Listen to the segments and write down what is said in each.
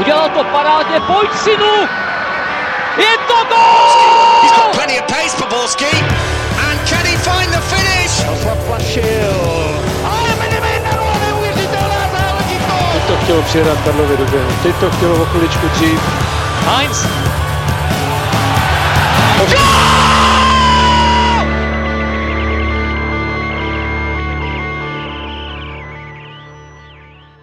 Udělal to parádně, pojď synu! Je to gol! He's got plenty of pace for Borski. And can he find the finish? Zaplašil. Ale neuvěřitelná záležitost! Teď to chtělo přijedat Karlově do běhu. Teď to chtělo o chviličku dřív. Heinz.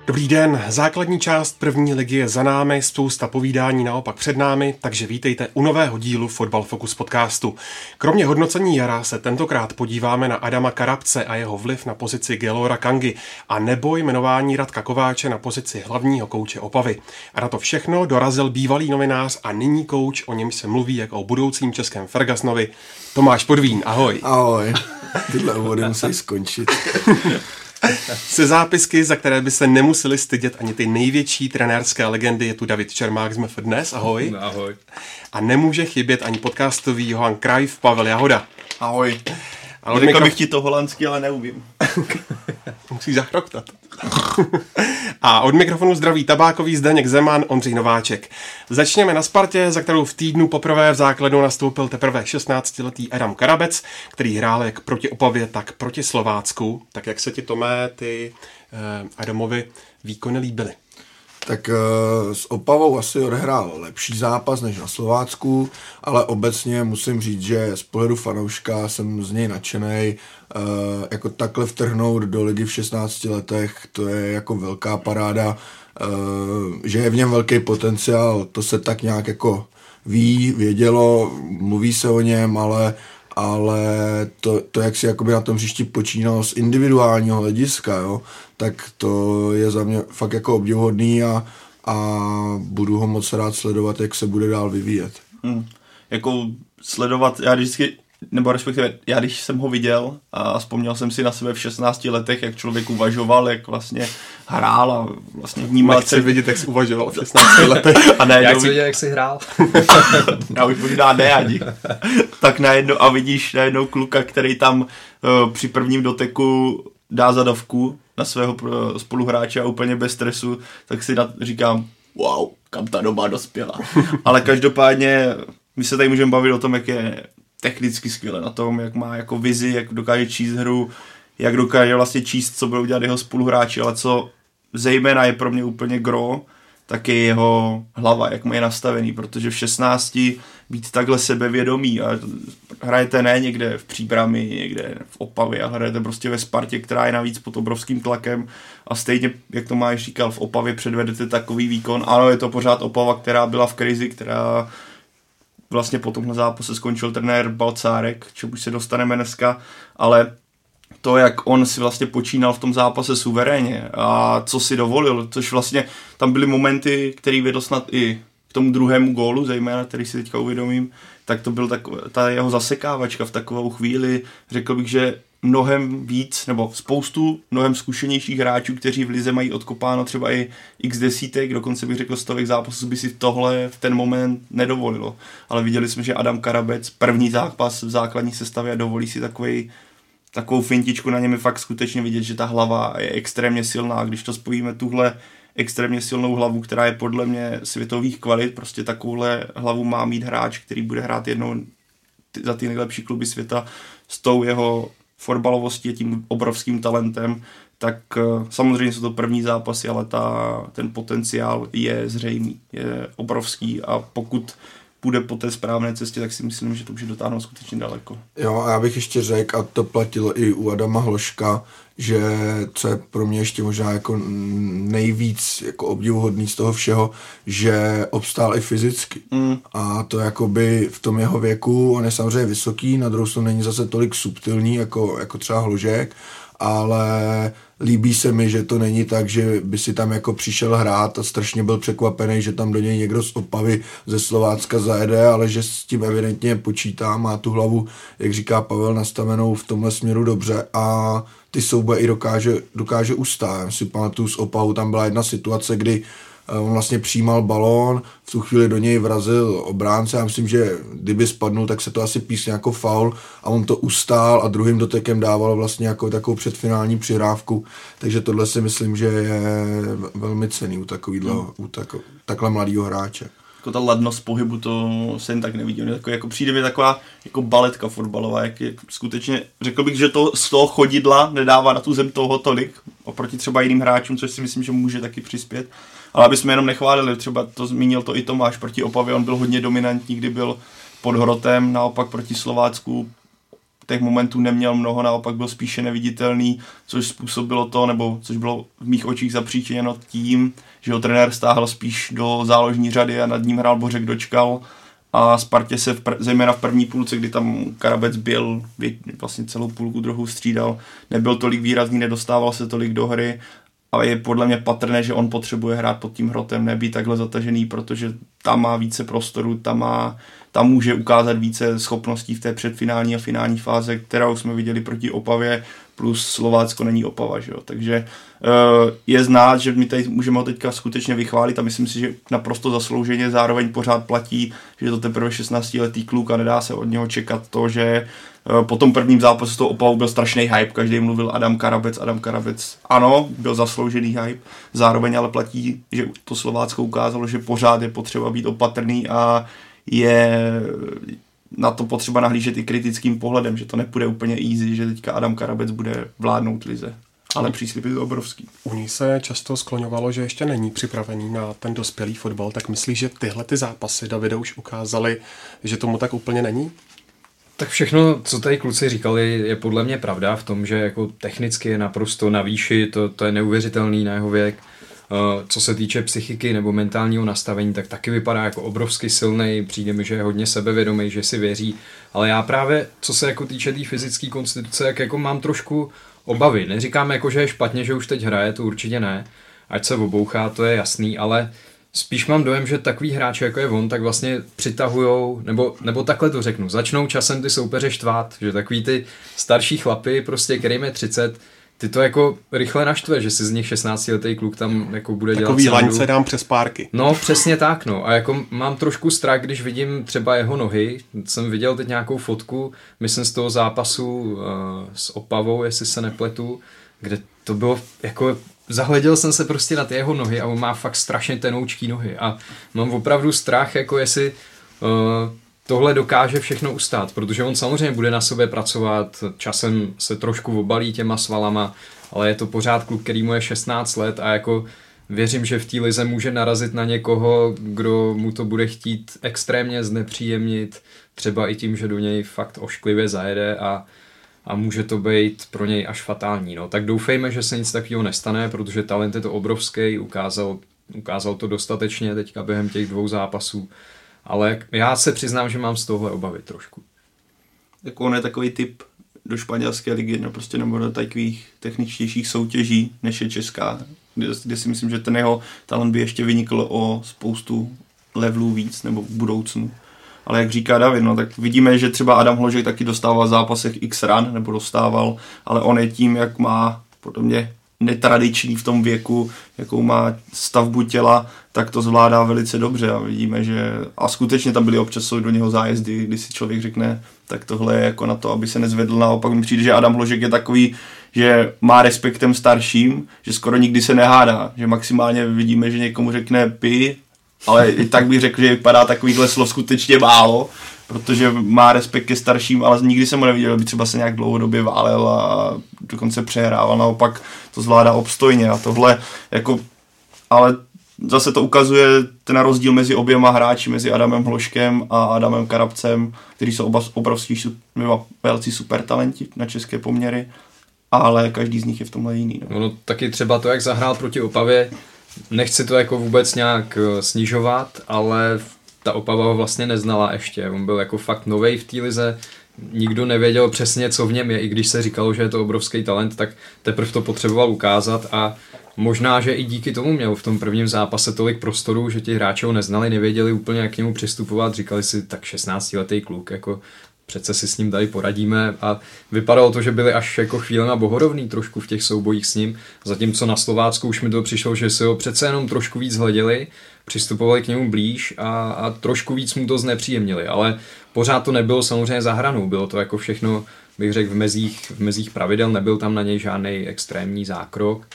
Dobrý den, základní část první ligy je za námi, spousta povídání naopak před námi, takže vítejte u nového dílu Fotbal Focus podcastu. Kromě hodnocení jara se tentokrát podíváme na Adama Karabce a jeho vliv na pozici Gelora Kangy a nebo jmenování Radka Kováče na pozici hlavního kouče Opavy. A na to všechno dorazil bývalý novinář a nyní kouč, o něm se mluví jako o budoucím českém Fergasnovi, Tomáš Podvín. Ahoj. Ahoj. Tyhle úvody musí skončit. Se zápisky, za které by se nemuseli stydět ani ty největší trenérské legendy, je tu David Čermák z MF Dnes, ahoj. Ahoj. A nemůže chybět ani podcastový Johan Krajf, Pavel Jahoda. Ahoj. A od Řekl bych ti to holandsky, ale neumím. Musí zachroktat. A od mikrofonu zdraví tabákový Zdeněk Zeman, Ondřej Nováček. Začněme na Spartě, za kterou v týdnu poprvé v základu nastoupil teprve 16-letý Adam Karabec, který hrál jak proti Opavě, tak proti Slovácku. Tak jak se ti, Tomé, ty eh, Adamovi výkony líbily? Tak uh, s Opavou asi odehrál lepší zápas než na Slovácku, ale obecně musím říct, že z pohledu fanouška jsem z něj nadšený. Uh, jako takhle vtrhnout do ligy v 16 letech, to je jako velká paráda. Uh, že je v něm velký potenciál, to se tak nějak jako ví, vědělo, mluví se o něm, ale ale to, to jak si jakoby na tom hřišti počínal z individuálního hlediska, jo, tak to je za mě fakt jako obdivuhodný a, a budu ho moc rád sledovat, jak se bude dál vyvíjet. Hmm. Jako sledovat, já vždycky, nebo respektive já když jsem ho viděl a vzpomněl jsem si na sebe v 16 letech, jak člověk uvažoval, jak vlastně hrál a vlastně vnímal Nechci vidět, jak jsi uvažoval v 16 letech. a ne, Jak jsi viděl, jak jsi hrál? já už možná ne ani. tak najednou, a vidíš najednou kluka, který tam uh, při prvním doteku dá zadavku na svého uh, spoluhráče a úplně bez stresu, tak si na, říkám, wow, kam ta doba dospěla. Ale každopádně my se tady můžeme bavit o tom, jak je technicky skvěle na tom, jak má jako vizi, jak dokáže číst hru, jak dokáže vlastně číst, co budou dělat jeho spoluhráči, ale co zejména je pro mě úplně gro, tak je jeho hlava, jak mu je nastavený, protože v 16 být takhle sebevědomý a hrajete ne někde v příbrami, někde v Opavě, a hrajete prostě ve Spartě, která je navíc pod obrovským tlakem a stejně, jak to máš říkal, v Opavě předvedete takový výkon. Ano, je to pořád Opava, která byla v krizi, která vlastně po tomhle zápase skončil trenér Balcárek, čemu se dostaneme dneska, ale to, jak on si vlastně počínal v tom zápase suverénně a co si dovolil, což vlastně tam byly momenty, který vedl snad i k tomu druhému gólu, zejména, který si teďka uvědomím, tak to byl tak, ta jeho zasekávačka v takovou chvíli, řekl bych, že mnohem víc, nebo spoustu mnohem zkušenějších hráčů, kteří v lize mají odkopáno třeba i x desítek, dokonce bych řekl stovek zápasů, by si tohle v ten moment nedovolilo. Ale viděli jsme, že Adam Karabec, první zápas v základní sestavě dovolí si takový takovou fintičku na něm je fakt skutečně vidět, že ta hlava je extrémně silná. Když to spojíme tuhle extrémně silnou hlavu, která je podle mě světových kvalit, prostě takovouhle hlavu má mít hráč, který bude hrát jednou za ty nejlepší kluby světa s tou jeho fotbalovostí a tím obrovským talentem, tak uh, samozřejmě jsou to první zápasy, ale ta, ten potenciál je zřejmý, je obrovský a pokud půjde po té správné cestě, tak si myslím, že to může dotáhnout skutečně daleko. Jo, a já bych ještě řekl, a to platilo i u Adama Hloška, že co je pro mě ještě možná jako nejvíc jako obdivuhodný z toho všeho, že obstál i fyzicky. Mm. A to jakoby v tom jeho věku, on je samozřejmě vysoký, na druhou stranu není zase tolik subtilní jako, jako třeba Hložek, ale líbí se mi, že to není tak, že by si tam jako přišel hrát a strašně byl překvapený, že tam do něj někdo z Opavy ze Slovácka zajede, ale že s tím evidentně počítá, má tu hlavu, jak říká Pavel, nastavenou v tomhle směru dobře a ty souboje i dokáže, dokáže ustát. Já si pamatuju s Opavou, tam byla jedna situace, kdy Eh, on vlastně přijímal balón, v tu chvíli do něj vrazil obránce. Já myslím, že kdyby spadnul, tak se to asi písně jako faul a on to ustál a druhým dotekem dával vlastně jako takovou předfinální přihrávku. Takže tohle si myslím, že je velmi cený u takovýhle, hmm. u tako, takhle mladého hráče jako ta ladnost pohybu, to se jen tak nevidí. jako, jako přijde mi taková jako baletka fotbalová, jak je skutečně, řekl bych, že to z toho chodidla nedává na tu zem toho tolik, oproti třeba jiným hráčům, což si myslím, že může taky přispět. Ale aby jsme jenom nechválili, třeba to zmínil to i Tomáš proti Opavě, on byl hodně dominantní, kdy byl pod hrotem, naopak proti Slovácku těch momentů neměl mnoho, naopak byl spíše neviditelný, což způsobilo to, nebo což bylo v mých očích zapříčiněno tím, že ho trenér stáhl spíš do záložní řady a nad ním hrál Bořek Dočkal a Spartě se v pr- zejména v první půlce, kdy tam Karabec byl, vlastně celou půlku druhou střídal, nebyl tolik výrazný, nedostával se tolik do hry a je podle mě patrné, že on potřebuje hrát pod tím hrotem, nebýt takhle zatažený, protože tam má více prostoru, tam, má, tam může ukázat více schopností v té předfinální a finální fáze, kterou jsme viděli proti Opavě, plus Slovácko není Opava, že jo? takže uh, je znát, že my tady můžeme ho teďka skutečně vychválit a myslím si, že naprosto zaslouženě zároveň pořád platí, že je to teprve 16-letý kluk a nedá se od něho čekat to, že uh, po tom prvním zápasu s tou Opavou byl strašný hype, každý mluvil Adam Karabec, Adam Karabec, ano, byl zasloužený hype, zároveň ale platí, že to Slovácko ukázalo, že pořád je potřeba být opatrný a je na to potřeba nahlížet i kritickým pohledem, že to nepůjde úplně easy, že teďka Adam Karabec bude vládnout lize. Ale příslip je obrovský. U ní se často skloňovalo, že ještě není připravený na ten dospělý fotbal, tak myslíš, že tyhle ty zápasy Davide už ukázali, že tomu tak úplně není? Tak všechno, co tady kluci říkali, je podle mě pravda v tom, že jako technicky je naprosto na výši, to, to je neuvěřitelný na jeho věk. Eh, co se týče psychiky nebo mentálního nastavení, tak taky vypadá jako obrovsky silný, přijde mi, že je hodně sebevědomý, že si věří, ale já právě, co se jako týče té tý fyzické konstituce, jak jako mám trošku obavy. Neříkám jako, že je špatně, že už teď hraje, to určitě ne, ať se obouchá, to je jasný, ale spíš mám dojem, že takový hráči, jako je on, tak vlastně přitahujou, nebo, nebo takhle to řeknu, začnou časem ty soupeře štvát, že takový ty starší chlapy, prostě, kterým je 30, ty to jako rychle naštve, že si z nich 16 letý kluk tam jako bude Takový dělat Takový se dám přes párky. No, přesně tak, no. A jako mám trošku strach, když vidím třeba jeho nohy. Jsem viděl teď nějakou fotku, myslím z toho zápasu uh, s Opavou, jestli se nepletu, kde to bylo jako zahleděl jsem se prostě na ty jeho nohy a on má fakt strašně tenoučký nohy a mám opravdu strach, jako jestli uh, tohle dokáže všechno ustát, protože on samozřejmě bude na sobě pracovat, časem se trošku obalí těma svalama, ale je to pořád kluk, který mu je 16 let a jako věřím, že v té lize může narazit na někoho, kdo mu to bude chtít extrémně znepříjemnit, třeba i tím, že do něj fakt ošklivě zajede a, a může to být pro něj až fatální. No. Tak doufejme, že se nic takového nestane, protože talent je to obrovský, ukázal, ukázal to dostatečně teďka během těch dvou zápasů ale já se přiznám, že mám z tohle obavy trošku. Jako on je takový typ do španělské ligy, no prostě nebo do takových techničtějších soutěží, než je česká, kde, kde si myslím, že ten jeho talent by ještě vynikl o spoustu levelů víc, nebo v budoucnu. Ale jak říká David, no, tak vidíme, že třeba Adam Hložek taky dostával v zápasech x ran, nebo dostával, ale on je tím, jak má podle mě netradiční v tom věku, jakou má stavbu těla, tak to zvládá velice dobře a vidíme, že a skutečně tam byly občas do něho zájezdy, kdy si člověk řekne, tak tohle je jako na to, aby se nezvedl. Naopak mi přijde, že Adam Hložek je takový, že má respektem starším, že skoro nikdy se nehádá, že maximálně vidíme, že někomu řekne pi, ale i tak bych řekl, že vypadá takovýhle slov skutečně málo, protože má respekt ke starším, ale nikdy jsem mu neviděl, aby třeba se nějak dlouhodobě válel a dokonce přehrával, naopak to zvládá obstojně a tohle jako, ale zase to ukazuje ten rozdíl mezi oběma hráči, mezi Adamem Hloškem a Adamem Karabcem, kteří jsou oba obrovský, velcí super talenti na české poměry, ale každý z nich je v tomhle jiný. No. no taky třeba to, jak zahrál proti Opavě, nechci to jako vůbec nějak eh, snižovat, ale ta Opava ho vlastně neznala ještě. On byl jako fakt novej v té lize, nikdo nevěděl přesně, co v něm je, i když se říkalo, že je to obrovský talent, tak teprve to potřeboval ukázat a možná, že i díky tomu měl v tom prvním zápase tolik prostoru, že ti hráči ho neznali, nevěděli úplně, jak k němu přistupovat, říkali si, tak 16-letý kluk, jako přece si s ním tady poradíme. A vypadalo to, že byli až jako chvíle na bohorovný trošku v těch soubojích s ním, zatímco na Slovácku už mi to přišlo, že si ho přece jenom trošku víc hleděli, přistupovali k němu blíž a, a trošku víc mu to znepříjemnili, ale pořád to nebylo samozřejmě za hranou, bylo to jako všechno, bych řekl, v mezích, v mezích pravidel, nebyl tam na něj žádný extrémní zákrok,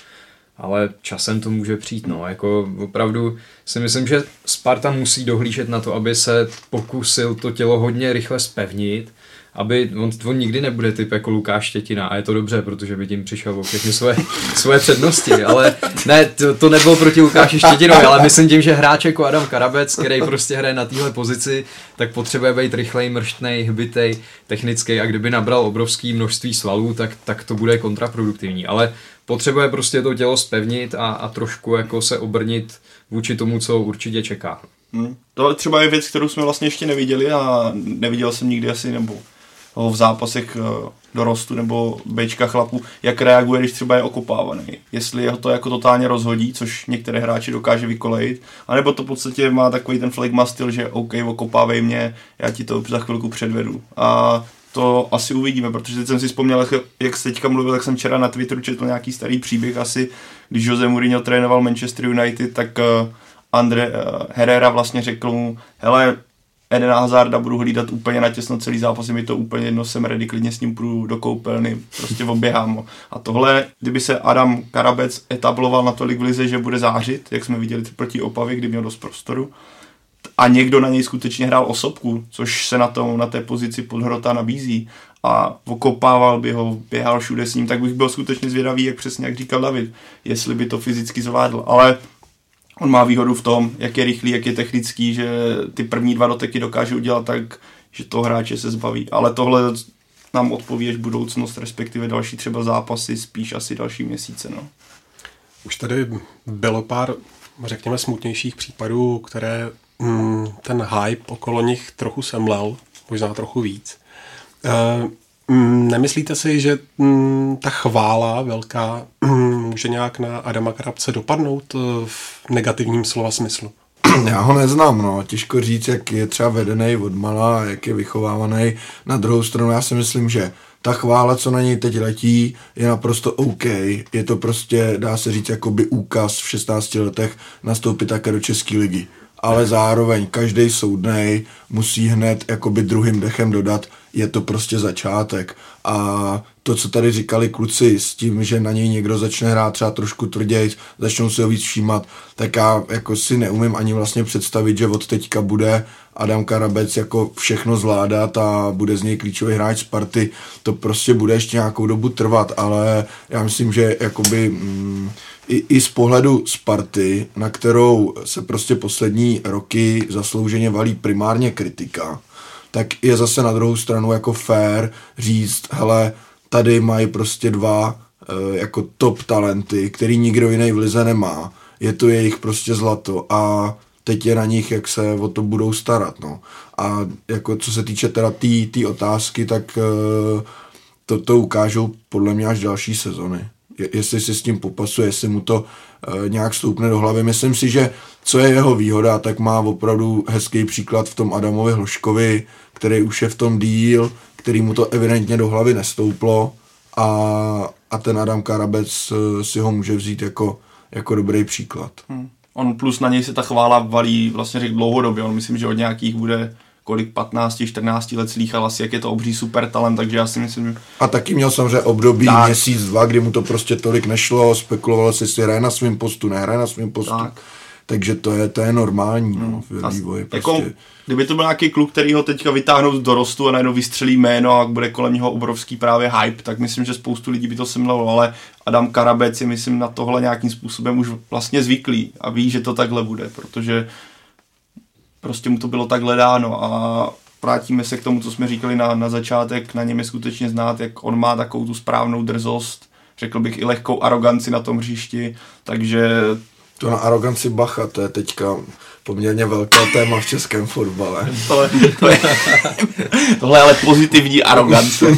ale časem to může přijít, no, jako opravdu si myslím, že Sparta musí dohlížet na to, aby se pokusil to tělo hodně rychle spevnit, aby on, on nikdy nebude typ jako Lukáš Štětina a je to dobře, protože by tím přišel o všechny svoje, svoje přednosti, ale ne, to, to nebylo proti Lukáši Štětinovi, ale myslím tím, že hráč jako Adam Karabec, který prostě hraje na téhle pozici, tak potřebuje být rychlej, mrštnej, hbitej, technický a kdyby nabral obrovský množství svalů, tak, tak to bude kontraproduktivní, ale potřebuje prostě to tělo spevnit a, a trošku jako se obrnit vůči tomu, co určitě čeká. Hmm. To třeba je věc, kterou jsme vlastně ještě neviděli a neviděl jsem nikdy asi, nebo v zápasech eh, dorostu nebo bečka chlapů, jak reaguje, když třeba je okopávaný. Jestli ho to jako totálně rozhodí, což některé hráči dokáže vykolejit, anebo to v podstatě má takový ten flegma styl, že OK, okopávej mě, já ti to za chvilku předvedu. A to asi uvidíme, protože teď jsem si vzpomněl, jak, jsi teďka mluvil, jak jsem včera na Twitteru četl nějaký starý příběh asi, když Jose Mourinho trénoval Manchester United, tak uh, Andre uh, Herrera vlastně řekl mu, hele, Eden Hazarda budu hlídat úplně natěsno celý zápas, je mi to úplně jedno, jsem ready, klidně s ním půjdu do koupelny, prostě oběhám. A tohle, kdyby se Adam Karabec etabloval natolik v lize, že bude zářit, jak jsme viděli proti Opavě, kdy měl dost prostoru, a někdo na něj skutečně hrál osobku, což se na, tom, na té pozici podhrota nabízí a okopával by ho, běhal všude s ním, tak bych byl skutečně zvědavý, jak přesně jak říkal David, jestli by to fyzicky zvládl. Ale on má výhodu v tom, jak je rychlý, jak je technický, že ty první dva doteky dokáže udělat tak, že toho hráče se zbaví. Ale tohle nám odpoví až budoucnost, respektive další třeba zápasy, spíš asi další měsíce. No. Už tady bylo pár, řekněme, smutnějších případů, které mm, ten hype okolo nich trochu semlel, možná trochu víc. E, mm, nemyslíte si, že mm, ta chvála velká mm, může nějak na Adama Krabce dopadnout e, v negativním slova smyslu? Já ho neznám, no. Těžko říct, jak je třeba vedený od mala, jak je vychovávaný. Na druhou stranu já si myslím, že ta chvála, co na něj teď letí, je naprosto OK. Je to prostě, dá se říct, jakoby úkaz v 16 letech nastoupit také do České ligy ale zároveň každý soudnej musí hned jakoby druhým dechem dodat, je to prostě začátek. A to, co tady říkali kluci s tím, že na něj někdo začne hrát třeba trošku tvrději, začnou se ho víc všímat, tak já jako si neumím ani vlastně představit, že od teďka bude Adam Karabec jako všechno zvládat a bude z něj klíčový hráč Sparty. To prostě bude ještě nějakou dobu trvat, ale já myslím, že jakoby... Mm, i, i z pohledu Sparty, na kterou se prostě poslední roky zaslouženě valí primárně kritika, tak je zase na druhou stranu jako fair říct, hele, tady mají prostě dva e, jako top talenty, který nikdo jiný v lize nemá. Je to jejich prostě zlato a teď je na nich, jak se o to budou starat, no. A jako co se týče teda té tý, tý otázky, tak e, to, to ukážou podle mě až další sezony jestli si s tím popasuje, jestli mu to e, nějak stoupne do hlavy. Myslím si, že co je jeho výhoda, tak má opravdu hezký příklad v tom Adamovi Hloškovi, který už je v tom díl, který mu to evidentně do hlavy nestouplo a, a ten Adam Karabec e, si ho může vzít jako, jako dobrý příklad. Hmm. On plus na něj se ta chvála valí vlastně řekl dlouhodobě. On myslím, že od nějakých bude kolik 15, 14 let slýchal asi, jak je to obří super talent, takže já si myslím... A taky měl samozřejmě období tak. měsíc, dva, kdy mu to prostě tolik nešlo, spekulovalo se, jestli hraje na svém postu, nehraje na svém postu. Tak. Takže to je, to je normální no, hmm. v vývoji. Jako, prostě. Jako, kdyby to byl nějaký kluk, který ho teďka vytáhnou z dorostu a najednou vystřelí jméno a bude kolem něho obrovský právě hype, tak myslím, že spoustu lidí by to semlelo, ale Adam Karabec je myslím na tohle nějakým způsobem už vlastně zvyklý a ví, že to takhle bude, protože prostě mu to bylo takhle dáno a vrátíme se k tomu, co jsme říkali na, na začátek, na něm je skutečně znát, jak on má takovou tu správnou drzost, řekl bych i lehkou aroganci na tom hřišti, takže... To na aroganci Bacha, to je teďka poměrně velké téma v českém fotbale. tohle, to je, tohle je ale pozitivní arogance.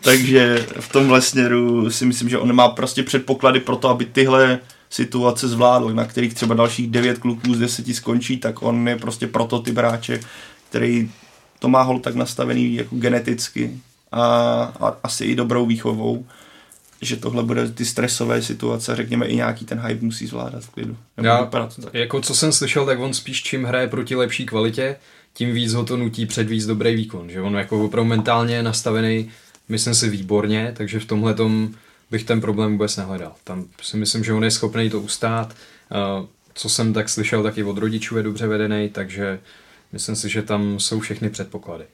Takže v tomhle směru si myslím, že on má prostě předpoklady pro to, aby tyhle situace zvládl, na kterých třeba dalších devět kluků z deseti skončí, tak on je prostě prototyp hráče, který to má hol tak nastavený jako geneticky a, a asi i dobrou výchovou, že tohle bude ty stresové situace, řekněme i nějaký ten hype musí zvládat v klidu. Já, jako co jsem slyšel, tak on spíš čím hraje proti lepší kvalitě, tím víc ho to nutí předvíc dobrý výkon, že on jako opravdu mentálně je nastavený, myslím si výborně, takže v tomhle bych ten problém vůbec nehledal. Tam si myslím, že on je schopný to ustát, co jsem tak slyšel, tak i od rodičů je dobře vedený, takže myslím si, že tam jsou všechny předpoklady.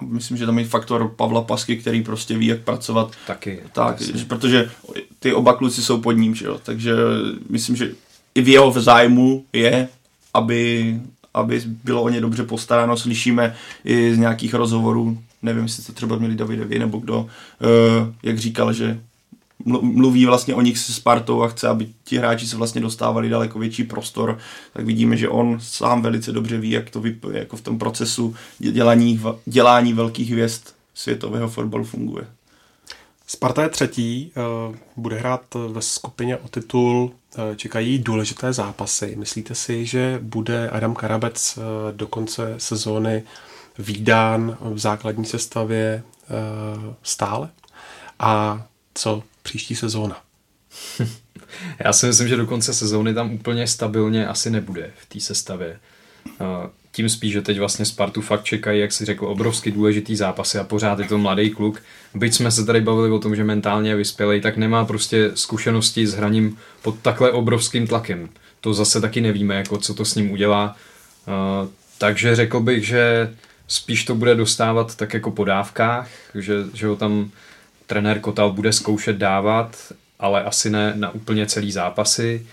Myslím, že tam je faktor Pavla Pasky, který prostě ví, jak pracovat. Taky. Tak, že, protože ty oba kluci jsou pod ním, že jo? takže myslím, že i v jeho zájmu je, aby, aby bylo o ně dobře postaráno. Slyšíme i z nějakých rozhovorů, nevím, jestli to třeba měli Davidovi nebo kdo, eh, jak říkal, že mluví vlastně o nich se Spartou a chce, aby ti hráči se vlastně dostávali daleko větší prostor, tak vidíme, že on sám velice dobře ví, jak to vyp- jako v tom procesu dělání, dělání velkých hvězd světového fotbalu funguje. Sparta je třetí, eh, bude hrát ve skupině o titul, eh, čekají důležité zápasy. Myslíte si, že bude Adam Karabec eh, do konce sezóny výdán v základní sestavě stále? A co příští sezóna? Já si myslím, že do konce sezóny tam úplně stabilně asi nebude v té sestavě. Tím spíš, že teď vlastně Spartu fakt čekají, jak si řekl, obrovsky důležitý zápasy a pořád je to mladý kluk. Byť jsme se tady bavili o tom, že mentálně je tak nemá prostě zkušenosti s hraním pod takhle obrovským tlakem. To zase taky nevíme, jako co to s ním udělá. Takže řekl bych, že spíš to bude dostávat tak jako po dávkách, že, že ho tam trenér Kotal bude zkoušet dávat, ale asi ne na úplně celý zápasy.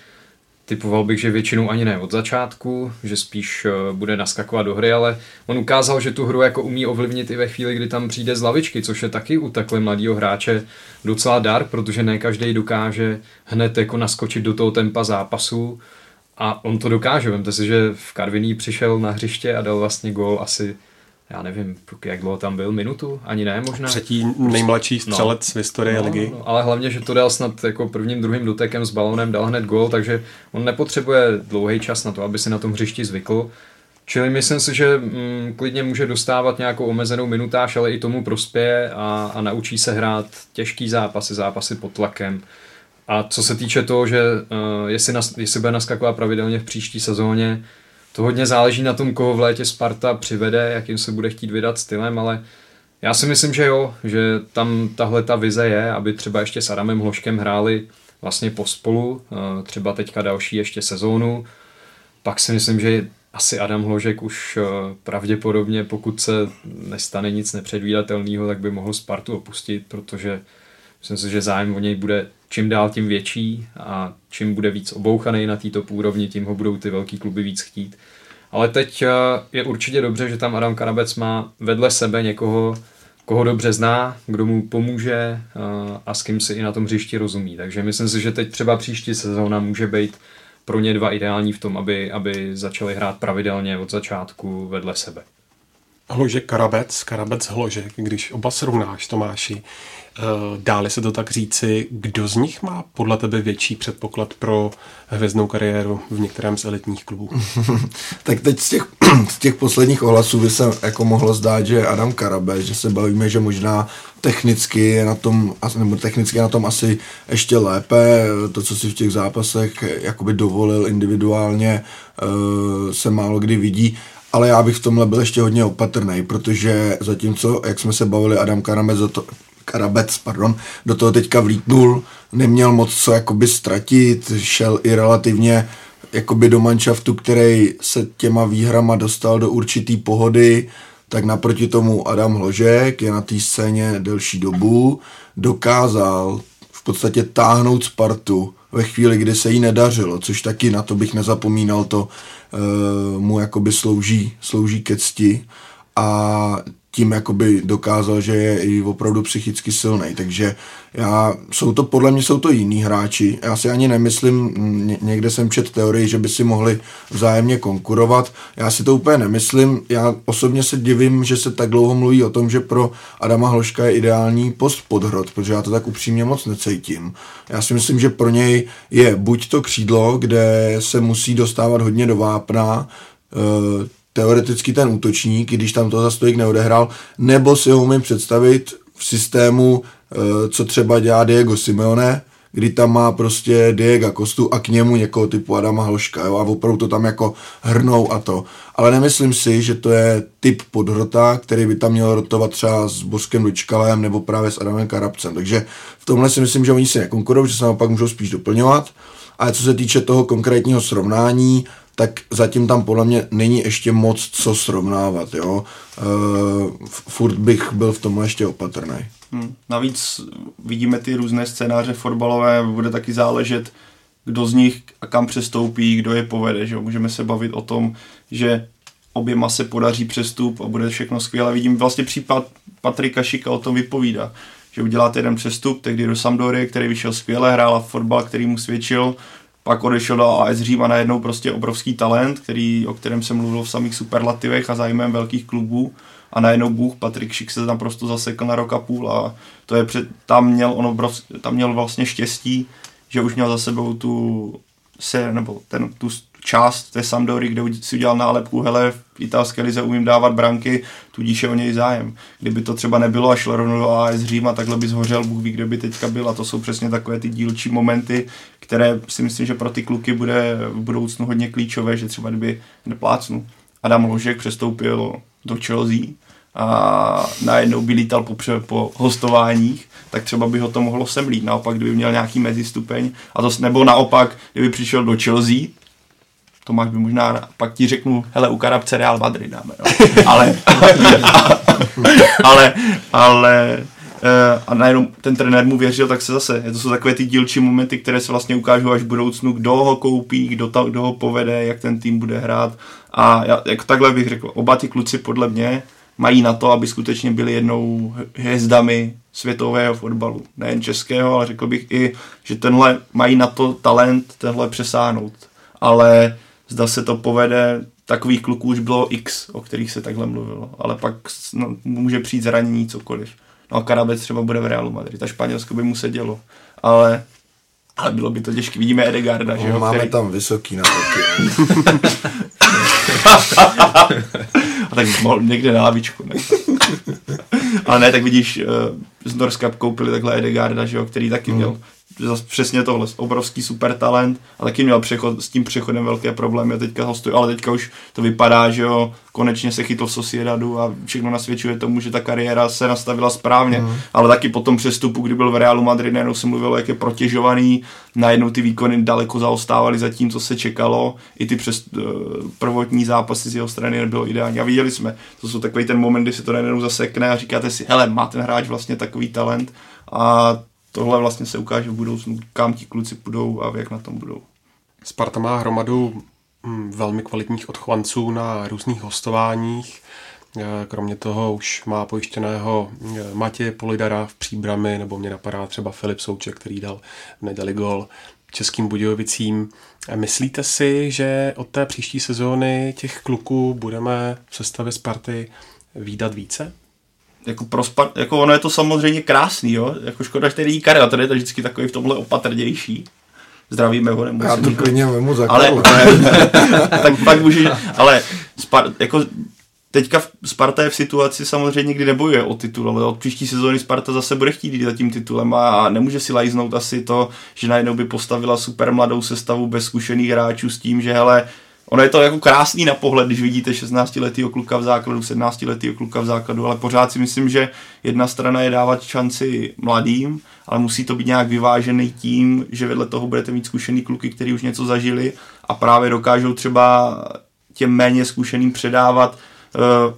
Typoval bych, že většinou ani ne od začátku, že spíš eh, bude naskakovat do hry, ale on ukázal, že tu hru jako umí ovlivnit i ve chvíli, kdy tam přijde z lavičky, což je taky u takhle mladého hráče docela dar, protože ne každý dokáže hned jako naskočit do toho tempa zápasu a on to dokáže. Vemte si, že v Karviní přišel na hřiště a dal vlastně gol asi já nevím, jak dlouho tam byl, minutu, ani ne možná. Třetí nejmladší střelec no, v historii no, ligy. No, ale hlavně, že to dal snad jako prvním, druhým dotekem s balonem, dal hned gol, takže on nepotřebuje dlouhý čas na to, aby si na tom hřišti zvykl. Čili myslím si, že mm, klidně může dostávat nějakou omezenou minutáž, ale i tomu prospěje a, a naučí se hrát těžký zápasy, zápasy pod tlakem. A co se týče toho, že uh, jestli, nas, jestli bude naskakovat pravidelně v příští sezóně, to hodně záleží na tom, koho v létě Sparta přivede, jakým se bude chtít vydat stylem, ale já si myslím, že jo, že tam tahle ta vize je, aby třeba ještě s Adamem Hloškem hráli vlastně pospolu, eh, třeba teďka další ještě sezónu. Pak si myslím, že asi Adam Hložek už eh, pravděpodobně, pokud se nestane nic nepředvídatelného, tak by mohl Spartu opustit, protože myslím si, že zájem o něj bude čím dál tím větší a čím bude víc obouchaný na této úrovni, tím ho budou ty velký kluby víc chtít. Ale teď eh, je určitě dobře, že tam Adam Karabec má vedle sebe někoho, koho dobře zná, kdo mu pomůže eh, a s kým si i na tom hřišti rozumí. Takže myslím si, že teď třeba příští sezóna může být pro ně dva ideální v tom, aby, aby začali hrát pravidelně od začátku vedle sebe. Hložek Karabec, Karabec Hložek, když oba srovnáš, Tomáši, eh, dále se to tak říci, kdo z nich má podle tebe větší předpoklad pro hvězdnou kariéru v některém z elitních klubů? tak teď z těch, z těch posledních ohlasů by se jako mohlo zdát, že Adam Karabec, že se bavíme, že možná technicky je na tom, nebo technicky je na tom asi ještě lépe, to, co si v těch zápasech jakoby dovolil individuálně, eh, se málo kdy vidí ale já bych v tomhle byl ještě hodně opatrný, protože zatímco, jak jsme se bavili, Adam Karabec do to, Karabec, pardon, do toho teďka vlítnul, neměl moc co jakoby ztratit, šel i relativně jakoby do manšaftu, který se těma výhrama dostal do určitý pohody, tak naproti tomu Adam Hložek je na té scéně delší dobu, dokázal v podstatě táhnout Spartu ve chvíli, kdy se jí nedařilo, což taky na to bych nezapomínal, to mu jakoby slouží, slouží ke cti. A tím jakoby dokázal, že je i opravdu psychicky silný. Takže já, jsou to, podle mě jsou to jiní hráči. Já si ani nemyslím, někde jsem čet teorii, že by si mohli vzájemně konkurovat. Já si to úplně nemyslím. Já osobně se divím, že se tak dlouho mluví o tom, že pro Adama Hloška je ideální post podhrot, protože já to tak upřímně moc necítím. Já si myslím, že pro něj je buď to křídlo, kde se musí dostávat hodně do vápna, eh, teoreticky ten útočník, když tam to za stolik neodehrál, nebo si ho umím představit v systému, eh, co třeba dělá Diego Simeone, kdy tam má prostě Diego Kostu a k němu někoho typu Adama Hloška, jo, a opravdu to tam jako hrnou a to. Ale nemyslím si, že to je typ podhrota, který by tam měl rotovat třeba s Boskem Dočkalem nebo právě s Adamem Karabcem. Takže v tomhle si myslím, že oni si nekonkurují, že se naopak můžou spíš doplňovat. Ale co se týče toho konkrétního srovnání, tak zatím tam podle mě není ještě moc co srovnávat, jo. Uh, furt bych byl v tomhle ještě opatrný. Hmm. Navíc vidíme ty různé scénáře fotbalové, bude taky záležet, kdo z nich a kam přestoupí, kdo je povede. Že? Můžeme se bavit o tom, že oběma se podaří přestup a bude všechno skvěle. Vidím vlastně případ Patrika Šika o tom vypovídá, že uděláte jeden přestup, tehdy do Sampdory, který vyšel skvěle, hrál fotbal, který mu svědčil, pak odešel do AS Řím a najednou prostě obrovský talent, který, o kterém jsem mluvil v samých superlativech a zájmem velkých klubů. A najednou Bůh, Patrik Šik se naprosto zasekl na rok a půl a to je před, tam měl on obrov, tam měl vlastně štěstí, že už měl za sebou tu se, nebo ten, tu část té Sampdory, kde si udělal nálepku, hele, v italské lize umím dávat branky, tudíž je o něj zájem. Kdyby to třeba nebylo a šlo rovnou do AS Řím a takhle by zhořel, Bůh ví, kde by teďka byl a to jsou přesně takové ty dílčí momenty, které si myslím, že pro ty kluky bude v budoucnu hodně klíčové, že třeba kdyby neplácnu. Adam Ložek přestoupil do Chelsea a najednou by lítal po, po hostováních, tak třeba by ho to mohlo semlít. Naopak, kdyby měl nějaký mezistupeň, a to, nebo naopak, kdyby přišel do Chelsea, Tomáš by možná, pak ti řeknu, hele, u Karabce Real Madrid dáme, jo. ale, ale, ale, eh, a najednou ten trenér mu věřil, tak se zase, to jsou takové ty dílčí momenty, které se vlastně ukážou až v budoucnu, kdo ho koupí, kdo, ta, kdo ho povede, jak ten tým bude hrát a já, jako takhle bych řekl, oba ty kluci podle mě mají na to, aby skutečně byli jednou hvězdami světového fotbalu. Nejen českého, ale řekl bych i, že tenhle mají na to talent tenhle přesáhnout. Ale zda se to povede, takových kluků už bylo x, o kterých se takhle mluvilo. Ale pak no, může přijít zranění, cokoliv. No a Karabec třeba bude v Realu Madrid. A Španělsko by mu se dělo. Ale ale bylo by to těžké. Vidíme Edegarda, že jo? Máme který... tam vysoký nároky. a tak mohl někde na lavičku. Ne? Ale ne, tak vidíš, eh, z Norska koupili takhle Edegarda, že jo, který taky měl mm zase přesně tohle, obrovský super talent a taky měl přechod, s tím přechodem velké problémy a teďka hostuje, ale teďka už to vypadá, že jo, konečně se chytl v Sociedadu a všechno nasvědčuje tomu, že ta kariéra se nastavila správně, mm. ale taky po tom přestupu, kdy byl v Realu Madrid, najednou se mluvilo, jak je protěžovaný, najednou ty výkony daleko zaostávaly za tím, co se čekalo, i ty přes, uh, prvotní zápasy z jeho strany nebylo ideální. A viděli jsme, to jsou takový ten moment, kdy se to najednou zasekne a říkáte si, hele, má ten hráč vlastně takový talent. A tohle vlastně se ukáže v budoucnu, kam ti kluci půjdou a jak na tom budou. Sparta má hromadu hm, velmi kvalitních odchovanců na různých hostováních. E, kromě toho už má pojištěného e, Matěje Polidara v příbrami, nebo mě napadá třeba Filip Souček, který dal v neděli gol Českým Budějovicím. E, myslíte si, že od té příští sezóny těch kluků budeme v sestavě Sparty výdat více? Jako, pro Spar- jako ono je to samozřejmě krásný, jo, jako škoda, že tady Karel, tady je to vždycky takový v tomhle opatrnější. Zdravíme ho, nemusím. Já to klidně vemu za ale, tak pak můžeš, ale Spar- jako teďka Sparta je v situaci samozřejmě, kdy nebojuje o titul, ale od příští sezóny Sparta zase bude chtít jít za tím titulem a nemůže si lajznout asi to, že najednou by postavila super mladou sestavu bez zkušených hráčů s tím, že hele, Ono je to jako krásný na pohled, když vidíte 16 letý kluka v základu, 17 letý kluka v základu, ale pořád si myslím, že jedna strana je dávat šanci mladým, ale musí to být nějak vyvážený tím, že vedle toho budete mít zkušený kluky, kteří už něco zažili a právě dokážou třeba těm méně zkušeným předávat uh,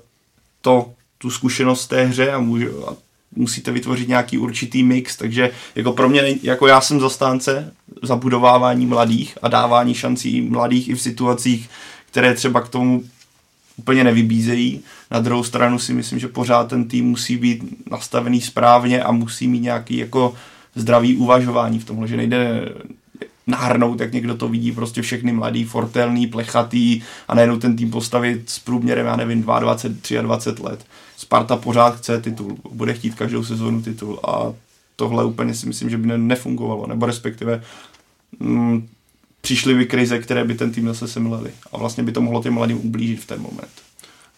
to, tu zkušenost té hře a, může, a musíte vytvořit nějaký určitý mix, takže jako pro mě, jako já jsem zastánce zabudovávání mladých a dávání šancí mladých i v situacích, které třeba k tomu úplně nevybízejí. Na druhou stranu si myslím, že pořád ten tým musí být nastavený správně a musí mít nějaký jako zdravý uvažování v tomhle, že nejde nahrnout, jak někdo to vidí, prostě všechny mladý, fortelný, plechatý a najednou ten tým postavit s průměrem, já nevím, 22, 23 let. Sparta pořád chce titul, bude chtít každou sezónu titul a tohle úplně si myslím, že by nefungovalo, nebo respektive mm, přišly by krize, které by ten tým zase semlely a vlastně by to mohlo těm mladým ublížit v ten moment.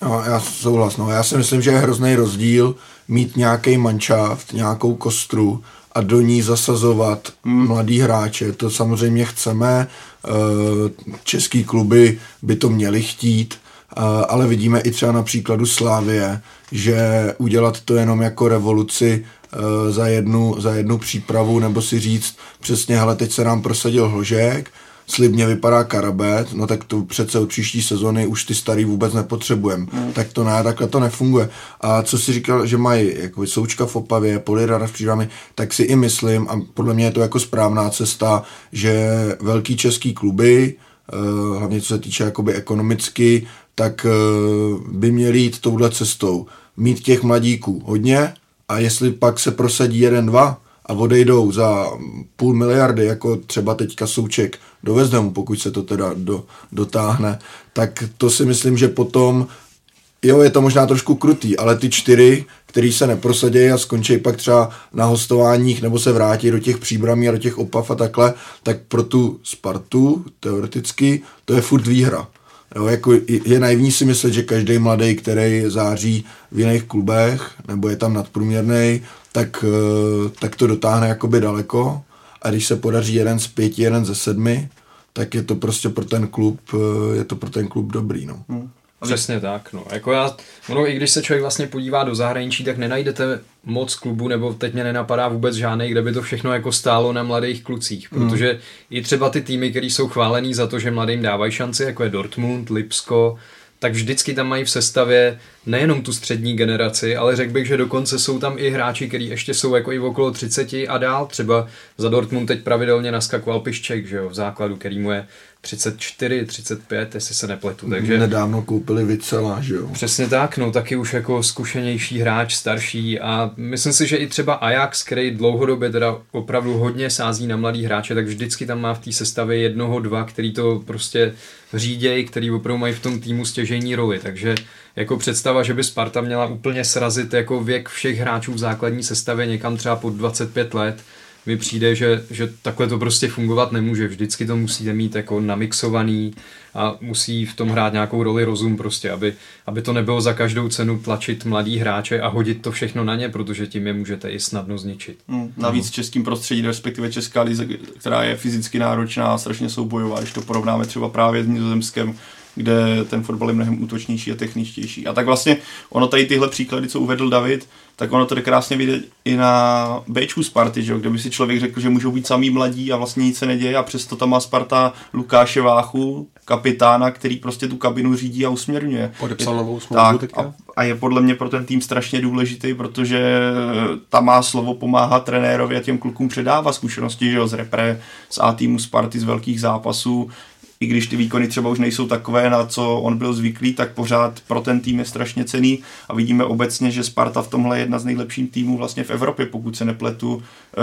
No, já souhlas, no. Já si myslím, že je hrozný rozdíl mít nějaký manšaft, nějakou kostru a do ní zasazovat hmm. mladý hráče. To samozřejmě chceme, eh, český kluby by to měli chtít, ale vidíme i třeba na příkladu Slávie, že udělat to jenom jako revoluci eh, za jednu, za jednu přípravu, nebo si říct přesně, hele, teď se nám prosadil Hložek, slibně vypadá Karabet, no tak to přece od příští sezony už ty starý vůbec nepotřebujeme. Mm. Tak to ne, takhle to nefunguje. A co si říkal, že mají jako Součka v Opavě, Polirara v příbrami, tak si i myslím, a podle mě je to jako správná cesta, že velký český kluby, eh, hlavně co se týče jakoby ekonomicky, tak eh, by měli jít touhle cestou. Mít těch mladíků hodně a jestli pak se prosadí jeden, dva, a odejdou za půl miliardy, jako třeba teďka Souček do Vezdemu, pokud se to teda do, dotáhne, tak to si myslím, že potom, jo, je to možná trošku krutý, ale ty čtyři, který se neprosadí a skončí pak třeba na hostováních nebo se vrátí do těch příbramí a do těch opav a takhle, tak pro tu Spartu teoreticky to je furt výhra. Jo, jako je naivní si myslet, že každý mladý, který září v jiných klubech, nebo je tam nadprůměrný, tak, eh, tak to dotáhne jakoby daleko a když se podaří jeden z pěti, jeden ze sedmi, tak je to prostě pro ten klub, eh, je to pro ten klub dobrý, no. Hmm. Přesně tak, no. Jako já, ono, i když se člověk vlastně podívá do zahraničí, tak nenajdete moc klubů, nebo teď mě nenapadá vůbec žádný, kde by to všechno jako stálo na mladých klucích, hmm. protože hmm. i třeba ty týmy, které jsou chválený za to, že mladým dávají šanci, jako je Dortmund, Lipsko, tak vždycky tam mají v sestavě nejenom tu střední generaci, ale řekl bych, že dokonce jsou tam i hráči, kteří ještě jsou jako i okolo 30 a dál. Třeba za Dortmund teď pravidelně naskakoval Pišček, že jo, v základu, který mu je 34, 35, jestli se nepletu. Takže Nedávno koupili Vicela, že jo? Přesně tak, no taky už jako zkušenější hráč, starší a myslím si, že i třeba Ajax, který dlouhodobě teda opravdu hodně sází na mladý hráče, tak vždycky tam má v té sestavě jednoho, dva, který to prostě řídějí, který opravdu mají v tom týmu stěžení roli, takže jako představa, že by Sparta měla úplně srazit jako věk všech hráčů v základní sestavě někam třeba pod 25 let, mi přijde, že, že takhle to prostě fungovat nemůže. Vždycky to musíte mít jako namixovaný a musí v tom hrát nějakou roli rozum prostě, aby, aby to nebylo za každou cenu tlačit mladý hráče a hodit to všechno na ně, protože tím je můžete i snadno zničit. Hmm, navíc v českým prostředí, respektive česká lize, která je fyzicky náročná a strašně soubojová, když to porovnáme třeba právě s Nizozemskem, kde ten fotbal je mnohem útočnější a techničtější. A tak vlastně ono tady tyhle příklady, co uvedl David, tak ono to je krásně vidět i na Bčku Sparty, že? kde by si člověk řekl, že můžou být samý mladí a vlastně nic se neděje a přesto tam má Sparta Lukáše Váchu, kapitána, který prostě tu kabinu řídí a usměrňuje. Podepsal novou smlouvu tak, a, a, je podle mě pro ten tým strašně důležitý, protože tam má slovo pomáhat trenérovi a těm klukům předává zkušenosti, že jo, z repre, z A týmu Sparty, z velkých zápasů, i když ty výkony třeba už nejsou takové, na co on byl zvyklý, tak pořád pro ten tým je strašně cený a vidíme obecně, že Sparta v tomhle je jedna z nejlepších týmů vlastně v Evropě, pokud se nepletu, eh,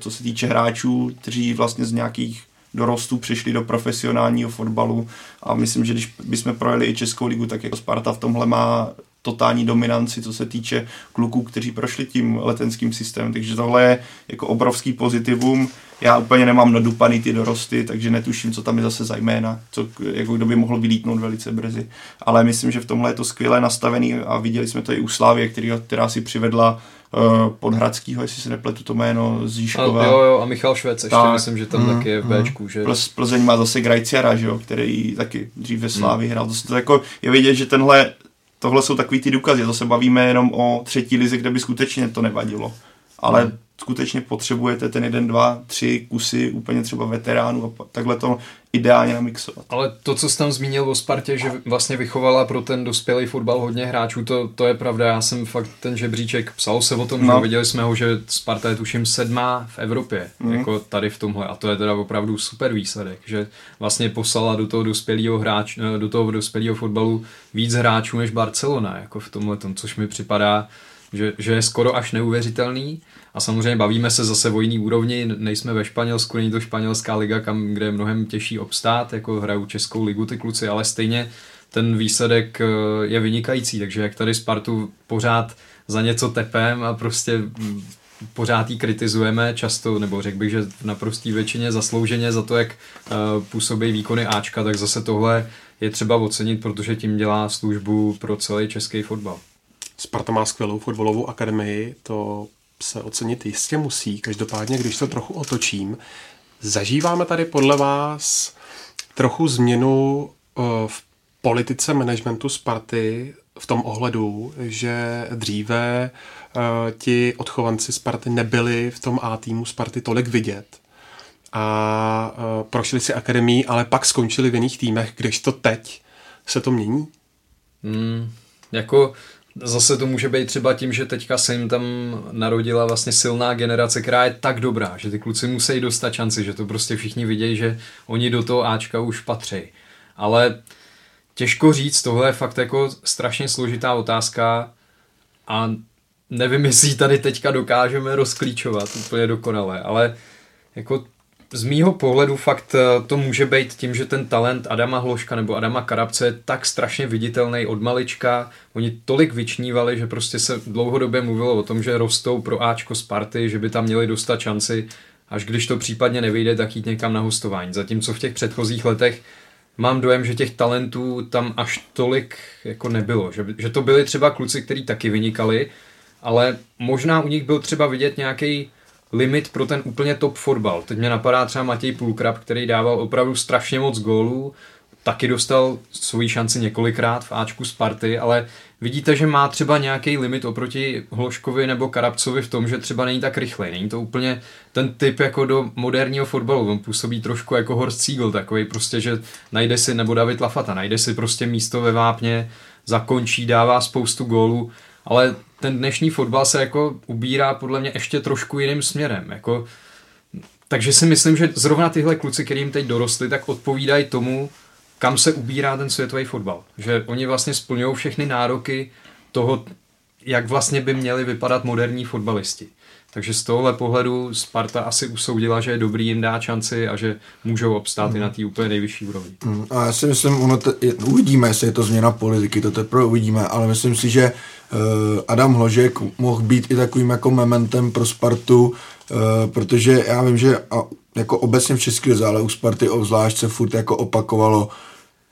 co se týče hráčů, kteří vlastně z nějakých dorostů přišli do profesionálního fotbalu a myslím, že když bychom projeli i Českou ligu, tak jako Sparta v tomhle má totální dominanci, co se týče kluků, kteří prošli tím letenským systémem. Takže tohle je jako obrovský pozitivum. Já úplně nemám nadupaný ty dorosty, takže netuším, co tam je zase za jména, co, jako kdo by mohl vylítnout velice brzy. Ale myslím, že v tomhle je to skvěle nastavený a viděli jsme to i u Slávě, který, která si přivedla uh, Podhradskýho, jestli se nepletu to jméno z Žížkova. A, jo, jo, a Michal Švec ještě tak, myslím, že tam mm, taky je v mhm. Bčku. Že... Plz, Plzeň má zase Grajciara, že jo, který taky dřív ve Slávii mm. hrál. To, to jako je vidět, že tenhle tohle jsou takový ty důkazy, to se bavíme jenom o třetí lize, kde by skutečně to nevadilo. Ale hmm skutečně potřebujete ten jeden, dva, tři kusy úplně třeba veteránů a takhle to ideálně namixovat. Ale to, co jsi tam zmínil o Spartě, že vlastně vychovala pro ten dospělý fotbal hodně hráčů, to, to je pravda. Já jsem fakt ten žebříček, psal se o tom, no. že viděli jsme ho, že Sparta je tuším sedmá v Evropě, mm. jako tady v tomhle. A to je teda opravdu super výsledek, že vlastně poslala do toho dospělého hráč, do toho dospělého fotbalu víc hráčů než Barcelona, jako v tomhle tom, což mi připadá, že, že je skoro až neuvěřitelný. A samozřejmě bavíme se zase o jiný úrovni, nejsme ve Španělsku, není to španělská liga, kam, kde je mnohem těžší obstát, jako hrajou českou ligu ty kluci, ale stejně ten výsledek eh, je vynikající, takže jak tady Spartu pořád za něco tepem a prostě pořád jí kritizujeme často, nebo řekl bych, že v naprostý většině zaslouženě za to, jak uh, působí výkony Ačka, tak zase tohle je třeba ocenit, protože tím dělá službu pro celý český fotbal. Sparta má skvělou fotbalovou akademii, to se ocenit jistě musí. Každopádně, když to trochu otočím, zažíváme tady podle vás trochu změnu uh, v politice managementu Sparty v tom ohledu, že dříve uh, ti odchovanci Sparty nebyli v tom A týmu Sparty tolik vidět a uh, prošli si akademii, ale pak skončili v jiných týmech, kdežto teď se to mění? Hmm, jako zase to může být třeba tím, že teďka se jim tam narodila vlastně silná generace, která je tak dobrá, že ty kluci musí dostat šanci, že to prostě všichni vidějí, že oni do toho Ačka už patří. Ale těžko říct, tohle je fakt jako strašně složitá otázka a nevím, jestli tady teďka dokážeme rozklíčovat úplně dokonale, ale jako z mýho pohledu fakt eh, to může být tím, že ten talent Adama Hloška nebo Adama Karabce je tak strašně viditelný od malička. Oni tolik vyčnívali, že prostě se dlouhodobě mluvilo o tom, že rostou pro Ačko Sparty, že by tam měli dostat šanci, až když to případně nevyjde, tak jít někam na hostování. Zatímco v těch předchozích letech mám dojem, že těch talentů tam až tolik jako nebylo. Že, že to byli třeba kluci, kteří taky vynikali, ale možná u nich byl třeba vidět nějaký limit pro ten úplně top fotbal. Teď mě napadá třeba Matěj Půlkrab, který dával opravdu strašně moc gólů, taky dostal svoji šanci několikrát v Ačku Sparty, ale vidíte, že má třeba nějaký limit oproti Hloškovi nebo Karabcovi v tom, že třeba není tak rychlej. Není to úplně ten typ jako do moderního fotbalu. On působí trošku jako Horst Siegel, takový prostě, že najde si, nebo David Lafata, najde si prostě místo ve vápně, zakončí, dává spoustu gólů, ale ten dnešní fotbal se jako ubírá podle mě ještě trošku jiným směrem. Jako, takže si myslím, že zrovna tyhle kluci, kterým teď dorostli, tak odpovídají tomu, kam se ubírá ten světový fotbal. Že oni vlastně splňují všechny nároky toho, jak vlastně by měli vypadat moderní fotbalisti. Takže z tohohle pohledu Sparta asi usoudila, že je dobrý jim dát šanci a že můžou obstát mm. i na té úplně nejvyšší úrovni. Mm. A já si myslím, ono te, uvidíme, jestli je to změna politiky, to teprve uvidíme, ale myslím si, že uh, Adam Hložek mohl být i takovým jako mementem pro Spartu, uh, protože já vím, že a, jako obecně v České ale u Sparty obzvlášť se furt jako opakovalo,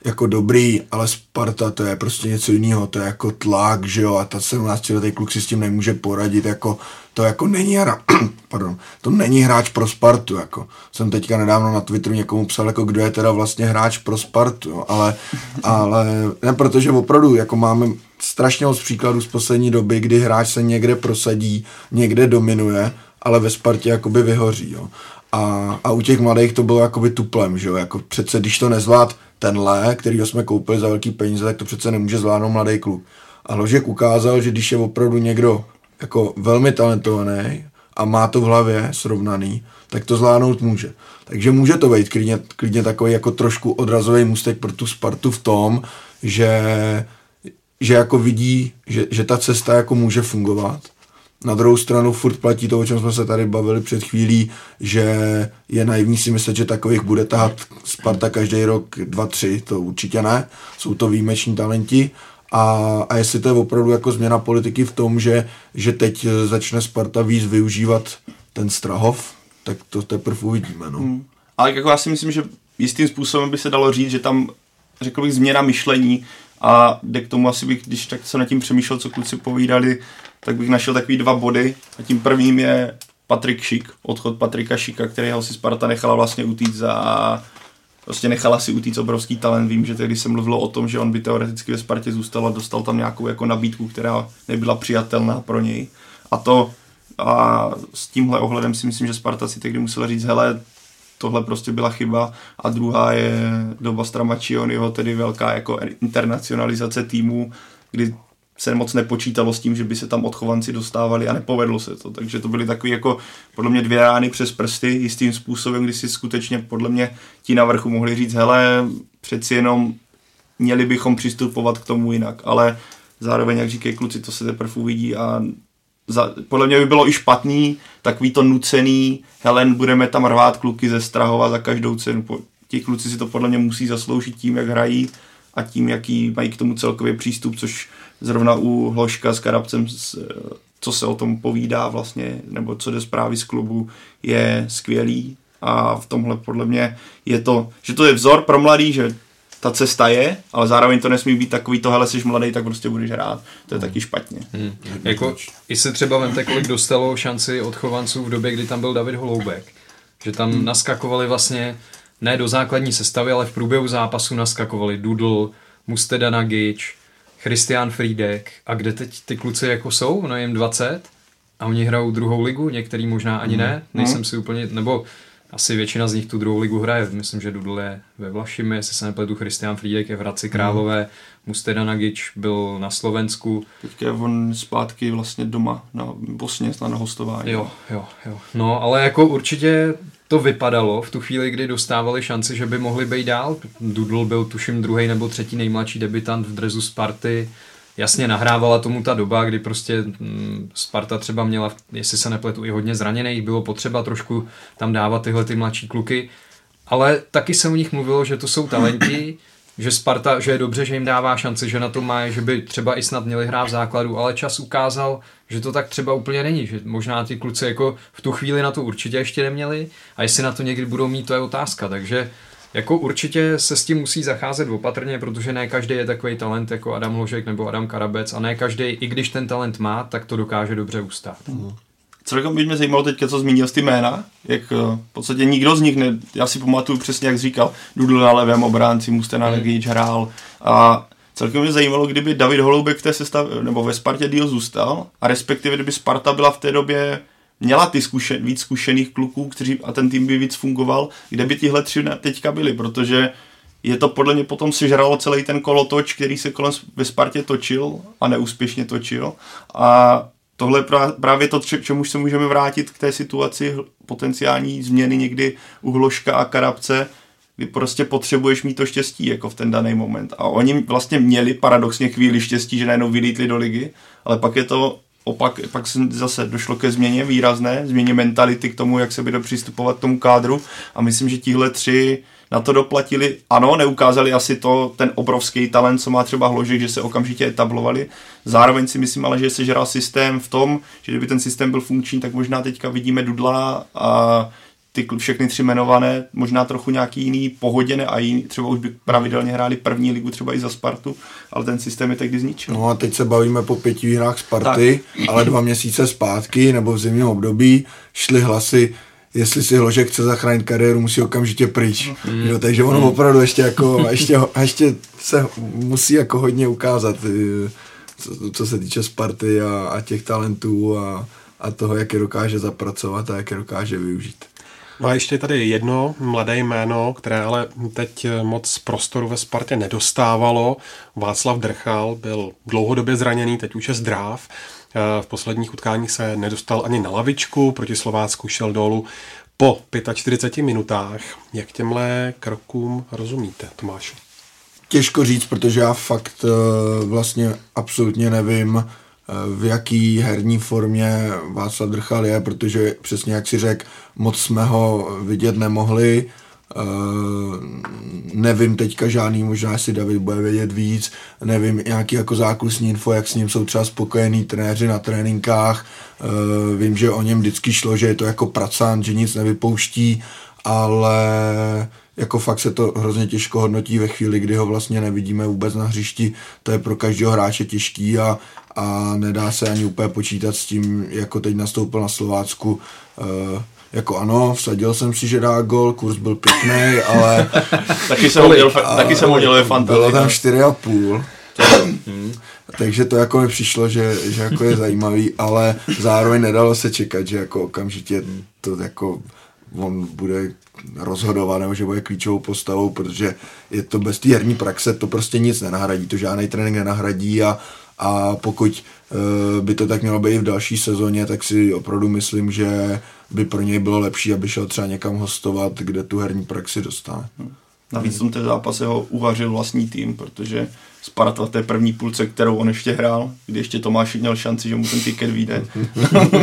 jako dobrý, ale Sparta to je prostě něco jiného, to je jako tlak, že jo, a ta 17 letý kluk si s tím nemůže poradit, jako to jako není hra, pardon, to není hráč pro Spartu, jako jsem teďka nedávno na Twitteru někomu psal, jako kdo je teda vlastně hráč pro Spartu, jo, ale, ale ne, protože opravdu, jako máme strašně moc příkladů z poslední doby, kdy hráč se někde prosadí, někde dominuje, ale ve Spartě jakoby vyhoří, jo. A, a u těch mladých to bylo jakoby tuplem, že jo, jako přece když to nezvlád tenhle, který jsme koupili za velký peníze, tak to přece nemůže zvládnout mladý kluk. A Ložek ukázal, že když je opravdu někdo jako velmi talentovaný a má to v hlavě srovnaný, tak to zvládnout může. Takže může to být klidně, klidně takový jako trošku odrazový můstek pro tu Spartu v tom, že, že jako vidí, že, že ta cesta jako může fungovat na druhou stranu furt platí to, o čem jsme se tady bavili před chvílí, že je naivní si myslet, že takových bude tahat Sparta každý rok dva, tři, to určitě ne. Jsou to výjimeční talenti. A, a jestli to je opravdu jako změna politiky v tom, že, že teď začne Sparta víc využívat ten Strahov, tak to teprve uvidíme. No. Hmm. Ale jako já si myslím, že jistým způsobem by se dalo říct, že tam řekl bych změna myšlení a jde k tomu asi bych, když tak se nad tím přemýšlel, co kluci povídali, tak bych našel takový dva body a tím prvním je Patrik Šik, odchod Patrika Šika, kterého si Sparta nechala vlastně utíct za prostě nechala si utíct obrovský talent. Vím, že tehdy se mluvilo o tom, že on by teoreticky ve Spartě zůstal a dostal tam nějakou jako nabídku, která nebyla přijatelná pro něj. A to a s tímhle ohledem si myslím, že Sparta si tehdy musela říct, hele, tohle prostě byla chyba. A druhá je doba Stramačionyho, tedy velká jako internacionalizace týmu, kdy se moc nepočítalo s tím, že by se tam odchovanci dostávali a nepovedlo se to. Takže to byly takové jako podle mě dvě rány přes prsty jistým způsobem, kdy si skutečně podle mě ti na vrchu mohli říct, hele, přeci jenom měli bychom přistupovat k tomu jinak, ale zároveň, jak říkají kluci, to se teprve uvidí a za, podle mě by bylo i špatný, takový to nucený, Helen, budeme tam rvát kluky ze Strahova za každou cenu. Ti kluci si to podle mě musí zasloužit tím, jak hrají a tím, jaký mají k tomu celkově přístup, což zrovna u Hloška s Karabcem, co se o tom povídá vlastně, nebo co jde zprávy z klubu, je skvělý a v tomhle podle mě je to, že to je vzor pro mladý, že ta cesta je, ale zároveň to nesmí být takový to, hele, jsi mladý, tak prostě budeš hrát. To je taky špatně. Hmm. Jako, I se třeba vemte, kolik dostalo šanci od chovanců v době, kdy tam byl David Holoubek. Že tam hmm. naskakovali vlastně ne do základní sestavy, ale v průběhu zápasu naskakovali Dudl, Musteda Nagic, Christian Friedek a kde teď ty kluci jako jsou, no jim 20 a oni hrajou druhou ligu, některý možná ani hmm. ne, nejsem hmm. si úplně, nebo asi většina z nich tu druhou ligu hraje. Myslím, že Dudl je ve Vlašimi, jestli se nepletu, Christian Friedek je v Hradci Králové, mm. Musteda Nagič byl na Slovensku. Teďka je on zpátky vlastně doma na Bosně, na hostování. Jo, jo, jo. No, ale jako určitě to vypadalo v tu chvíli, kdy dostávali šanci, že by mohli být dál. Dudl byl tuším druhý nebo třetí nejmladší debitant v drezu Sparty. Jasně nahrávala tomu ta doba, kdy prostě mm, Sparta třeba měla, jestli se nepletu, i hodně zraněných, bylo potřeba trošku tam dávat tyhle ty mladší kluky, ale taky se o nich mluvilo, že to jsou talenti, že Sparta, že je dobře, že jim dává šanci, že na to má, že by třeba i snad měli hrát v základu, ale čas ukázal, že to tak třeba úplně není, že možná ty kluci jako v tu chvíli na to určitě ještě neměli a jestli na to někdy budou mít, to je otázka, takže jako určitě se s tím musí zacházet opatrně, protože ne každý je takový talent jako Adam Ložek nebo Adam Karabec a ne každý, i když ten talent má, tak to dokáže dobře ustát. Mm. Celkem by mě zajímalo teď, co zmínil z ty jména, jak eh, v podstatě nikdo z nich, ne, já si pamatuju přesně, jak říkal, Dudl na levém obránci, Mustena mm. hrál a celkem mě zajímalo, kdyby David Holoubek v té sestav, nebo ve Spartě díl zůstal a respektive kdyby Sparta byla v té době měla ty zkušen, víc zkušených kluků, kteří, a ten tým by víc fungoval, kde by tihle tři teďka byli, protože je to podle mě potom sežralo celý ten kolotoč, který se kolem ve Spartě točil a neúspěšně točil. A tohle je právě to, čemu se můžeme vrátit k té situaci potenciální změny někdy u Hloška a Karabce, kdy prostě potřebuješ mít to štěstí jako v ten daný moment. A oni vlastně měli paradoxně chvíli štěstí, že najednou vylítli do ligy, ale pak je to opak, pak se zase došlo ke změně výrazné, změně mentality k tomu, jak se bude přistupovat k tomu kádru a myslím, že tihle tři na to doplatili. Ano, neukázali asi to, ten obrovský talent, co má třeba Hložek, že se okamžitě etablovali. Zároveň si myslím ale, že se žral systém v tom, že kdyby ten systém byl funkční, tak možná teďka vidíme Dudla a ty všechny tři jmenované, možná trochu nějaký jiný pohoděné a jiný, třeba už by pravidelně hráli první ligu třeba i za Spartu, ale ten systém je tehdy zničil. No a teď se bavíme po pěti výhrách Sparty, tak. ale dva měsíce zpátky nebo v zimním období šly hlasy, jestli si Hložek chce zachránit kariéru, musí okamžitě pryč. Mm. Jo, takže ono mm. opravdu ještě, jako, ještě, ještě se musí jako hodně ukázat, eh, co, co se týče Sparty a, a těch talentů a, a toho, jak je dokáže zapracovat a jak je dokáže využít. No a ještě tady jedno mladé jméno, které ale teď moc prostoru ve Spartě nedostávalo. Václav Drchal byl dlouhodobě zraněný, teď už je zdrav. V posledních utkáních se nedostal ani na lavičku, proti Slovácku šel dolů po 45 minutách. Jak těmhle krokům rozumíte, Tomáš? Těžko říct, protože já fakt eh, vlastně absolutně nevím, v jaký herní formě Václav Drchal je, protože přesně jak si řekl, moc jsme ho vidět nemohli. Uh, nevím teďka žádný, možná si David bude vědět víc, nevím nějaký jako zákusní info, jak s ním jsou třeba spokojení trenéři na tréninkách, uh, vím, že o něm vždycky šlo, že je to jako pracant, že nic nevypouští, ale jako fakt se to hrozně těžko hodnotí ve chvíli, kdy ho vlastně nevidíme vůbec na hřišti, to je pro každého hráče těžký a, a nedá se ani úplně počítat s tím, jako teď nastoupil na Slovácku, uh, jako ano, vsadil jsem si, že dá gol, kurz byl pěkný, ale... taky jsem udělal, taky jsem udělal fantazie. Bylo tam 4,5. Takže to jako mi přišlo, že, že jako je zajímavý, ale zároveň nedalo se čekat, že jako okamžitě to jako on bude rozhodovat, nebo že bude klíčovou postavou, protože je to bez té herní praxe, to prostě nic nenahradí, to žádný trénink nenahradí a, a pokud uh, by to tak mělo být i v další sezóně, tak si opravdu myslím, že by pro něj bylo lepší, aby šel třeba někam hostovat, kde tu herní praxi dostane. Hmm. Navíc v tom té zápase ho uvařil vlastní tým, protože Sparta v té první půlce, kterou on ještě hrál, kdy ještě Tomáš měl šanci, že mu ten tiket vyjde,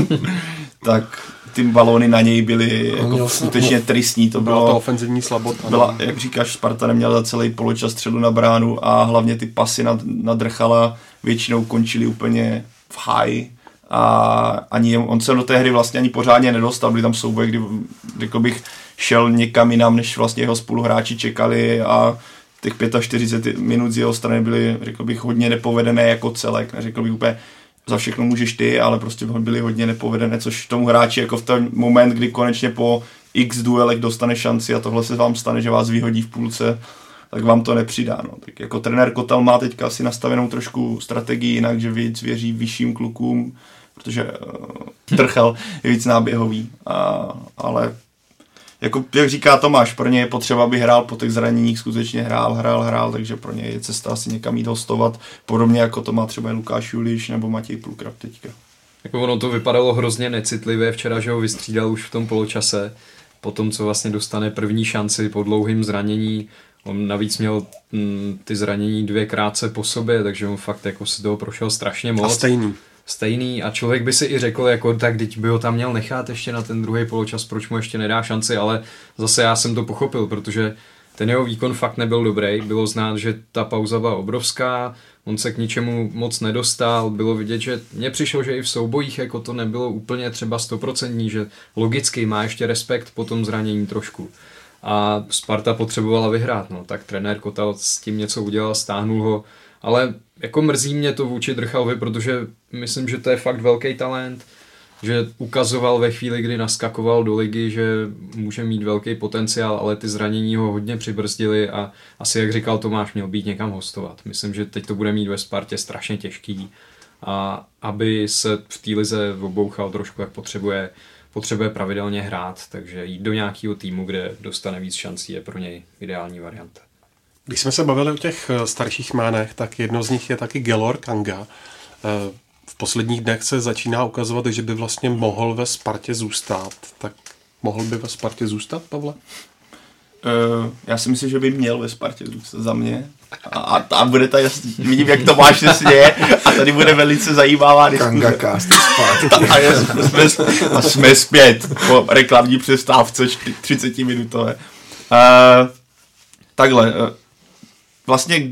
tak ty balóny na něj byly jako měl skutečně tristní. To Byla bylo, to ofenzivní slabota. byla, no. jak říkáš, Sparta neměla za celý poločas střelu na bránu a hlavně ty pasy nad, nad Drchala většinou končily úplně v high a ani on se do té hry vlastně ani pořádně nedostal, byly tam souboje, kdy řekl bych šel někam jinam, než vlastně jeho spoluhráči čekali a těch 45 minut z jeho strany byly, řekl bych, hodně nepovedené jako celek, neřekl bych úplně za všechno můžeš ty, ale prostě byly hodně nepovedené, což tomu hráči jako v ten moment, kdy konečně po x duelech dostane šanci a tohle se vám stane, že vás vyhodí v půlce, tak vám to nepřidá. No. Tak jako trenér Kotel má teďka asi nastavenou trošku strategii jinak, že víc věří vyšším klukům, protože uh, Trchel je víc náběhový, a, ale jako, jak říká Tomáš, pro ně je potřeba, aby hrál po těch zraněních, skutečně hrál, hrál, hrál, takže pro ně je cesta asi někam jít hostovat, podobně jako to má třeba Lukáš Juliš nebo Matěj Plukrab teďka. Jako ono to vypadalo hrozně necitlivě včera, že ho vystřídal už v tom poločase, po tom, co vlastně dostane první šanci po dlouhým zranění. On navíc měl mm, ty zranění dvě krátce po sobě, takže on fakt jako si toho prošel strašně moc. A stejný. Stejný a člověk by si i řekl, jako tak teď by ho tam měl nechat ještě na ten druhý poločas, proč mu ještě nedá šanci, ale zase já jsem to pochopil, protože ten jeho výkon fakt nebyl dobrý, bylo znát, že ta pauza byla obrovská, on se k ničemu moc nedostal, bylo vidět, že mně přišlo, že i v soubojích jako to nebylo úplně třeba stoprocentní, že logicky má ještě respekt po tom zranění trošku. A Sparta potřebovala vyhrát, no, tak trenér Kotal s tím něco udělal, stáhnul ho, ale jako mrzí mě to vůči Drchalovi, protože myslím, že to je fakt velký talent, že ukazoval ve chvíli, kdy naskakoval do ligy, že může mít velký potenciál, ale ty zranění ho hodně přibrzdili a asi, jak říkal Tomáš, měl být někam hostovat. Myslím, že teď to bude mít ve Spartě strašně těžký a aby se v té lize obouchal trošku, jak potřebuje, potřebuje pravidelně hrát, takže jít do nějakého týmu, kde dostane víc šancí, je pro něj ideální varianta. Když jsme se bavili o těch eh, starších jménech, tak jedno z nich je taky Gelor Kanga. Eh, v posledních dnech se začíná ukazovat, že by vlastně mohl ve Spartě zůstat. Tak mohl by ve Spartě zůstat, Pavle? Uh, já si myslím, že by měl ve Spartě zůstat za mě. A, a, a bude to jasný. Vidím, jak to máš se směje. A tady bude velice zajímavá diskuze. Zpátky. A, je, jsme, a jsme zpět po reklamní přestávce 30 minutové. Uh, takhle. Vlastně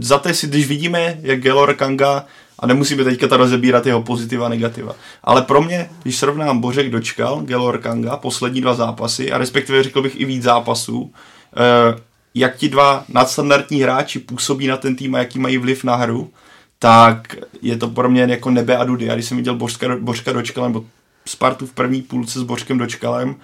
za té si, když vidíme, jak Gelor Kanga a nemusíme teďka to rozebírat jeho pozitiva a negativa. Ale pro mě, když srovnám Bořek dočkal, Gelor Kanga, poslední dva zápasy, a respektive řekl bych i víc zápasů, eh, jak ti dva nadstandardní hráči působí na ten tým a jaký mají vliv na hru, tak je to pro mě jako nebe a dudy. A když jsem viděl Bořka, Bořka dočkal, nebo Spartu v první půlce s Bořkem dočkalem,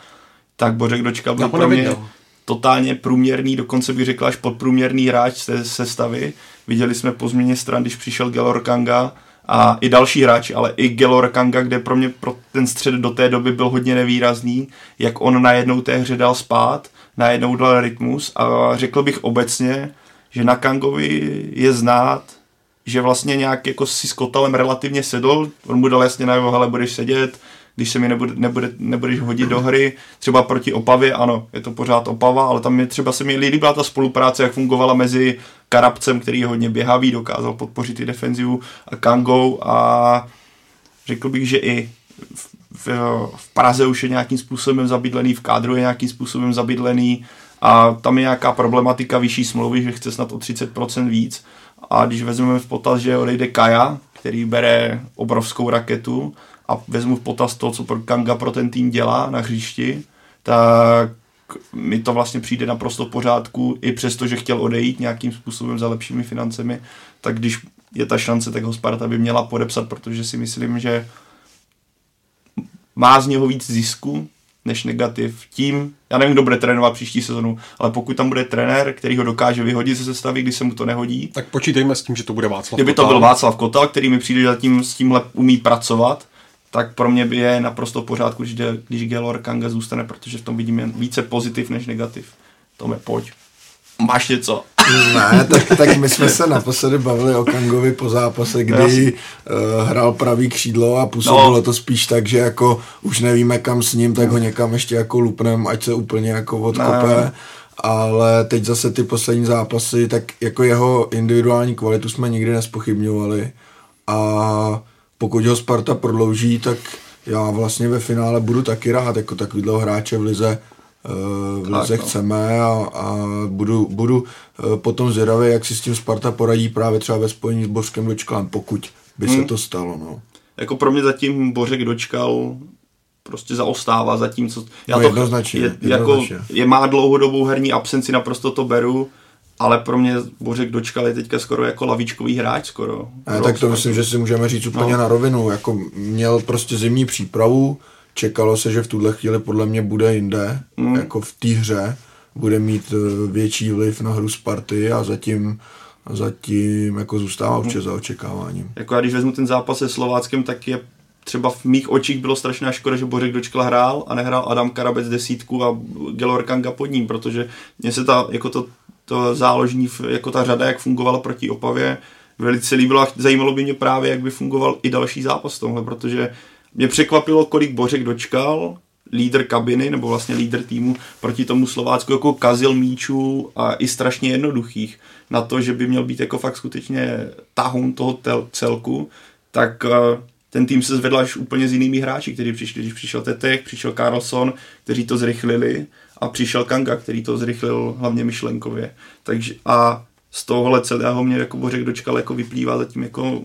tak Bořek dočkal byl pro mě totálně průměrný, dokonce bych řekl až podprůměrný hráč se sestavy. Viděli jsme po změně stran, když přišel Gelor Kanga a i další hráči, ale i Gelor Kanga, kde pro mě pro ten střed do té doby byl hodně nevýrazný, jak on najednou té hře dal spát, najednou dal rytmus a řekl bych obecně, že na Kangovi je znát, že vlastně nějak jako si s Kotalem relativně sedl, on mu dal jasně najevo, hele, budeš sedět, když se mi nebude, nebude, nebudeš hodit do hry, třeba proti Opavě, ano, je to pořád Opava, ale tam je třeba se mi líbila ta spolupráce, jak fungovala mezi Karabcem, který je hodně běhavý, dokázal podpořit i defenzivu a Kangou a řekl bych, že i v, v, v Praze už je nějakým způsobem zabydlený, v kádru je nějakým způsobem zabydlený a tam je nějaká problematika vyšší smlouvy, že chce snad o 30% víc. A když vezmeme v potaz, že odejde Kaja, který bere obrovskou raketu, a vezmu v potaz to, co Kanga pro ten tým dělá na hřišti, tak mi to vlastně přijde naprosto v pořádku, i přesto, že chtěl odejít nějakým způsobem za lepšími financemi, tak když je ta šance, tak ho Sparta by měla podepsat, protože si myslím, že má z něho víc zisku než negativ. Tím, já nevím, kdo bude trénovat příští sezonu, ale pokud tam bude trenér, který ho dokáže vyhodit ze sestavy, když se mu to nehodí. Tak počítejme s tím, že to bude Václav Kdyby to byl Václav Kotal, který mi přijde, že zatím s tímhle umí pracovat, tak pro mě by je naprosto v pořádku, když, když Gelor Kanga zůstane, protože v tom vidíme více pozitiv než negativ. Tome, pojď. Máš něco? Ne, tak, tak my jsme se naposledy bavili o Kangovi po zápase, kdy uh, hrál pravý křídlo a působilo no. to spíš tak, že jako už nevíme kam s ním, tak ho někam ještě jako lupnem, ať se úplně jako odkope. Ne. Ale teď zase ty poslední zápasy, tak jako jeho individuální kvalitu jsme nikdy nespochybňovali. A pokud ho Sparta prodlouží, tak já vlastně ve finále budu taky rád, jako takovýhle hráče v lize, v lize no. chceme a, a budu, budu potom zvědavý, jak si s tím Sparta poradí právě třeba ve spojení s Bořkem Dočkalem, pokud by se Hmm. to stalo. No. Jako pro mě zatím Bořek dočkal prostě zaostává za tím, co... Já No, jednoznačně, je, jako, jednoznačně. je, má dlouhodobou herní absenci, naprosto to beru, ale pro mě Bořek dočkal je teďka skoro jako lavičkový hráč skoro. Ne, tak to myslím, že si můžeme říct úplně No. na rovinu. Jako měl prostě zimní přípravu, čekalo se, že v tuhle chvíli podle mě bude jinde, Mm. jako v té hře, bude mít eh, větší vliv na hru Sparty a zatím, zatím jako zůstává určitě za očekáváním. Jako já když vezmu ten zápas se Slováckem, tak je třeba v mých očích bylo strašná škoda, že Bořek dočkal hrál a nehrál Adam Karabec desítku a Gelor Kanga pod ním, protože mně se ta, jako to, to záložní, jako ta řada, jak fungovala proti Opavě, velice líbila. Zajímalo by mě právě, jak by fungoval i další zápas tomhle, protože mě překvapilo, kolik Bořek dočkal, lídr kabiny, nebo vlastně lídr týmu proti tomu Slovácku, jako kazil míčů a i strašně jednoduchých na to, že by měl být jako fakt skutečně tahoun toho tel- celku, tak eh, ten tým se zvedl až úplně s jinými hráči, kteří přišli, když přišel Tetek, přišel Carlson, kteří to zrychlili a přišel Kanga, který to zrychlil hlavně myšlenkově. Takže a z tohohle celého mě jako Bořek dočkal jako vyplývá zatím jako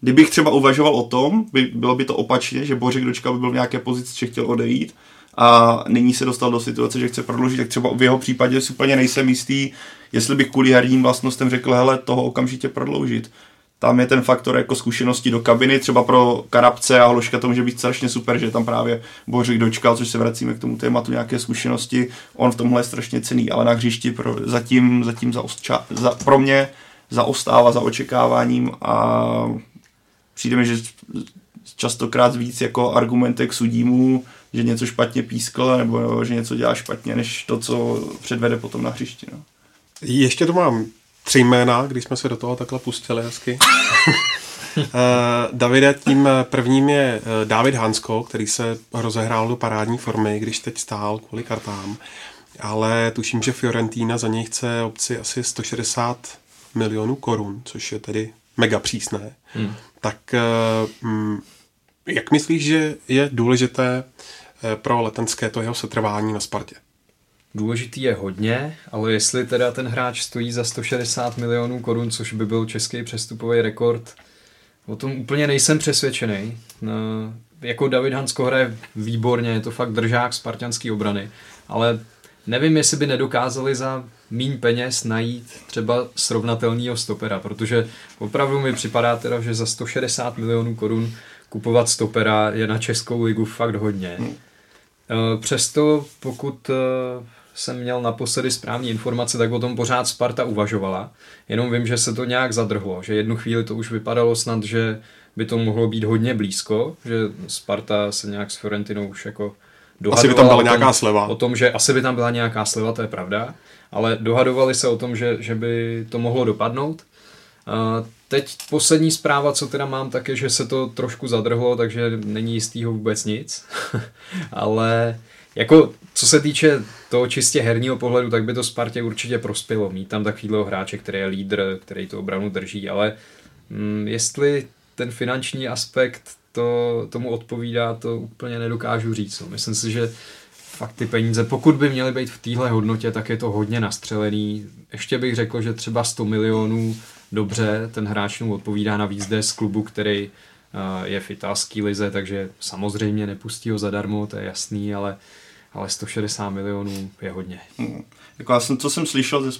Kdybych třeba uvažoval o tom, by, bylo by to opačně, že Bořek dočkal by byl v nějaké pozici, že chtěl odejít a nyní se dostal do situace, že chce prodloužit, tak třeba v jeho případě si úplně nejsem jistý, jestli bych kvůli herním vlastnostem řekl, hele, toho okamžitě prodloužit. Tam je ten faktor jako zkušenosti do kabiny, třeba pro Karabce a Hloška to může být strašně super, že tam právě Bořek dočkal, což se vracíme k tomu tématu nějaké zkušenosti, on v tomhle je strašně cený, ale na hřišti pro, zatím, zatím zaostča, za, pro mě zaostává za očekáváním a přijde mi, že častokrát víc jako argumentek sudímu, že něco špatně pískl nebo že něco dělá špatně, než to, co předvede potom na hřišti. No. Ještě tu mám tři jména, když jsme se do toho takhle pustili hezky. Eh, Davide, tím prvním je eh, David Hansko, který se rozehrál do parádní formy, když teď stál kvůli kartám. Ale tuším, že Fiorentina za něj chce obci asi 160 milionů korun, což je tedy mega přísné. Hmm. Tak eh, mm, jak myslíš, že je důležité pro letenské to jeho setrvání na Spartě? Důležitý je hodně, ale jestli teda ten hráč stojí za 160 milionů korun, což by byl český přestupový rekord, o tom úplně nejsem přesvědčený. No, jako David Hansko hraje výborně, je to fakt držák spartianský obrany, ale nevím, jestli by nedokázali za míň peněz najít třeba srovnatelného stopera, protože opravdu mi připadá teda, že za 160 milionů korun kupovat stopera je na Českou ligu fakt hodně. Hmm. Přesto, pokud eh, jsem měl naposledy správné informace, tak o tom pořád Sparta uvažovala. Jenom vím, že se to nějak zadrhlo, že jednu chvíli to už vypadalo snad, že by to mohlo být hodně blízko, že Sparta se nějak s Fiorentinou už jako Asi by tam byla tom, nějaká sleva. O tom, že asi by tam byla nějaká sleva, to je pravda, ale dohadovali se o tom, že, že by to mohlo dopadnout. Uh, teď poslední zpráva, co teda mám, tak je, že se to trošku zadrhlo, takže není jistýho vůbec nic. ale jako co se týče toho čistě herního pohledu, tak by to Spartě určitě prospělo. Mít tam takovýhle hráče, který je lídr, který tu obranu drží, ale mm, jestli ten finanční aspekt to, tomu odpovídá, to úplně nedokážu říct. No. Myslím si, že fakt ty peníze, pokud by měly být v téhle hodnotě, tak je to hodně nastřelený. Ještě bych řekl, že třeba 100 milionů dobře, ten hráč mu odpovídá navíc jde z klubu, který uh, je v italské lize, takže samozřejmě nepustí ho zadarmo, to je jasný, ale, ale 160 milionů je hodně. Hmm. Jako já jsem, co jsem slyšel,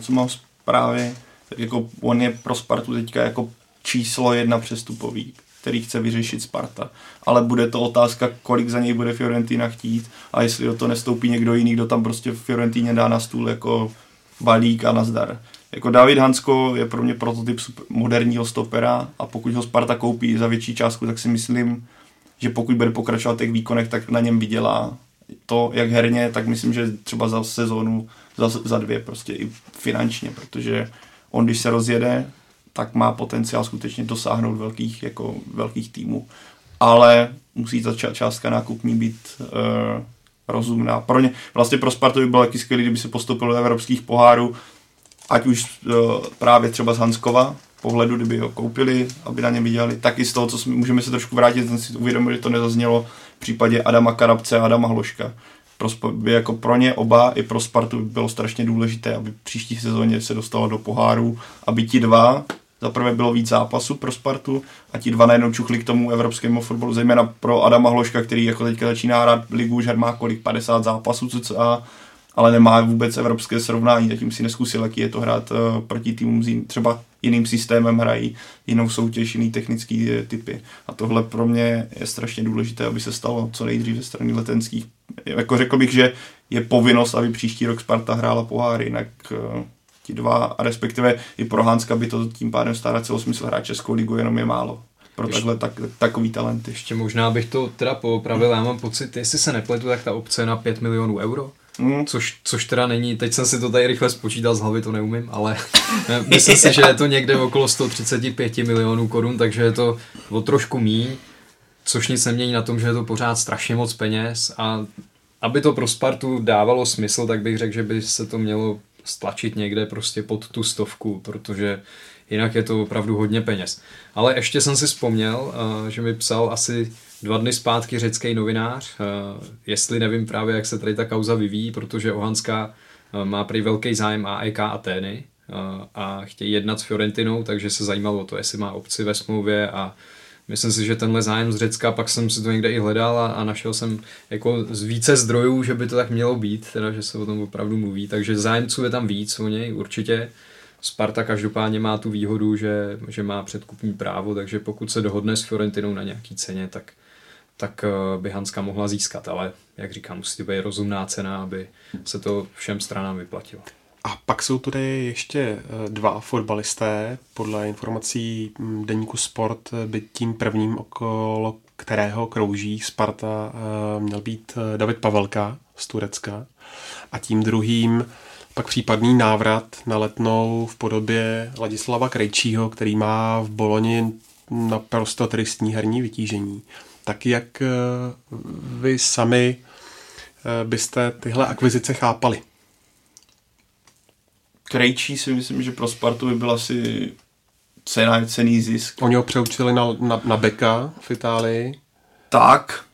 co mám zprávy, tak jako on je pro Spartu teďka jako číslo jedna přestupový, který chce vyřešit Sparta. Ale bude to otázka, kolik za něj bude Fiorentina chtít a jestli do toho nestoupí někdo jiný, kdo tam prostě v Fiorentině dá na stůl jako balík a nazdar. Jako David Hansko je pro mě prototyp moderního stopera a pokud ho Sparta koupí za větší částku, tak si myslím, že pokud bude pokračovat v těch výkonech, tak na něm vydělá to, jak herně, tak myslím, že třeba za sezónu, za, za dvě prostě i finančně, protože on, když se rozjede, tak má potenciál skutečně dosáhnout velkých, jako velkých týmů. Ale musí ta částka nákupní být uh, rozumná. Pro ně, vlastně pro Spartu by bylo taky skvělé, kdyby se postoupil do evropských pohárů, ať už uh, právě třeba z Hanskova, pohledu, kdyby ho koupili, aby na ně vydělali, tak i z toho, co jsme, můžeme se trošku vrátit, jsem si uvědomil, že to nezaznělo případě Adama Karabce a Adama Hloška. Pro, by jako pro ně oba i pro Spartu bylo strašně důležité, aby příští sezóně se dostalo do poháru, aby ti dva za prvé bylo víc zápasů pro Spartu a ti dva najednou čuchli k tomu evropskému fotbalu, zejména pro Adama Hloška, který jako teďka začíná hrát ligu, už má kolik 50 zápasů, co ale nemá vůbec evropské srovnání, zatím si neskusil, jaký je to hrát uh, proti týmům s jin, třeba jiným systémem hrají, jinou soutěž, jiný technický uh, typy. A tohle pro mě je strašně důležité, aby se stalo co nejdřív ze strany letenských. Jako řekl bych, že je povinnost, aby příští rok Sparta hrála poháry, jinak uh, ti dva, a respektive i pro Hanska by to tím pádem stará celosmysl hrát Českou ligu, jenom je málo pro takhle tak, takový talenty. Ještě možná bych to teda poopravil, já mám pocit, jestli se nepletu, tak ta obce na 5 milionů euro. Mm. Což, což teda není, teď jsem si to tady rychle spočítal z hlavy, to neumím, ale myslím si, že je to někde okolo 135 milionů korun, takže je to o trošku míň, což nic nemění na tom, že je to pořád strašně moc peněz a aby to pro Spartu dávalo smysl, tak bych řekl, že by se to mělo stlačit někde prostě pod tu stovku, protože jinak je to opravdu hodně peněz. Ale ještě jsem si vzpomněl, eh, že mi psal asi dva dny zpátky řecký novinář, eh, jestli nevím právě, jak se tady ta kauza vyvíjí, protože Ohanská eh, má prý velký zájem AEK Atény a chtějí jednat s Fiorentinou, takže se zajímalo o to, jestli má obci ve smlouvě a myslím si, že tenhle zájem z Řecka, pak jsem si to někde i hledal a, a našel jsem jako z více zdrojů, že by to tak mělo být, teda, že se o tom opravdu mluví, takže zájemců je tam víc o něj určitě. Sparta každopádně má tu výhodu, že, že má předkupní právo, takže pokud se dohodne s Fiorentinou na nějaký ceně, tak, tak eh, by Hanska mohla získat, ale jak říkám, musí to být rozumná cena, aby se to všem stranám vyplatilo. A pak jsou tady ještě eh, dva fotbalisté, podle informací hm, deníku Sport, eh, by tím prvním, okolo kterého krouží Sparta, měl být David Pavelka z Turecka a tím druhým pak případný návrat na letnou v podobě Ladislava Krejčího, který má v Boloni naprosto tristní herní vytížení. Tak jak eh, vy sami eh, byste tyhle akvizice chápali? Krejčí si myslím, že pro Spartu by byl asi cena, cený zisk. Oni ho přeučili na, na, na beka v Itálii. Tak,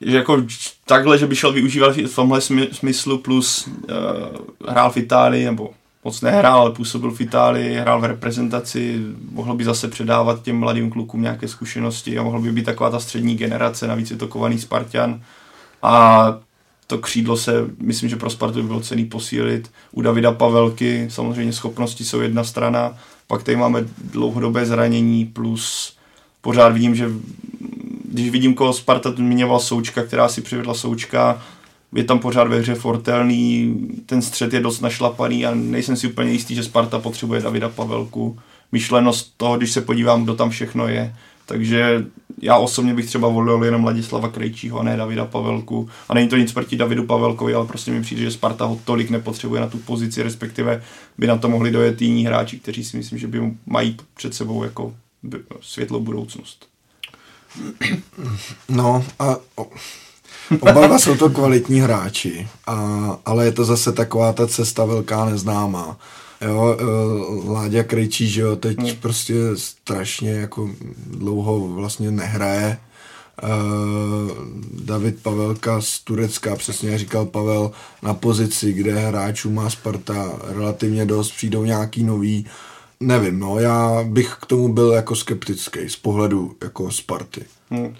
že jako takhle, že by šel využívat v tomhle smyslu plus uh, hrál v Itálii, nebo moc nehrál, ale působil v Itálii, hrál v reprezentaci, mohl by zase předávat těm mladým klukům nějaké zkušenosti a mohl by být taková ta střední generace, navíc je to kovaný Spartan a to křídlo se, myslím, že pro Spartu by bylo cený posílit. U Davida Pavelky samozřejmě schopnosti jsou jedna strana, pak tady máme dlouhodobé zranění plus pořád vidím, že když vidím, koho Sparta zmiňoval Součka, která si přivedla Součka, je tam pořád ve hře Fortelný, ten střed je dost našlapaný a nejsem si úplně jistý, že Sparta potřebuje Davida Pavelku. Myšlenost toho, když se podívám, kdo tam všechno je. Takže já osobně bych třeba volil jenom Ladislava Krejčího a ne Davida Pavelku. A není to nic proti Davidu Pavelkovi, ale prostě mi přijde, že Sparta ho tolik nepotřebuje na tu pozici, respektive by na to mohli dojet jiní hráči, kteří si myslím, že by mají před sebou jako světlou budoucnost. No a oba dva jsou to kvalitní hráči, a, ale je to zase taková ta cesta velká neznámá. Jo, uh, Láďa Krejčí, že jo, teď hmm. prostě strašně jako dlouho vlastně nehraje. Uh, David Pavelka z Turecka, přesně jak říkal Pavel, na pozici, kde hráčů má Sparta relativně dost, přijdou nějaký nový, nevím, no, já bych k tomu byl jako skeptický z pohledu jako Sparty. Hmm.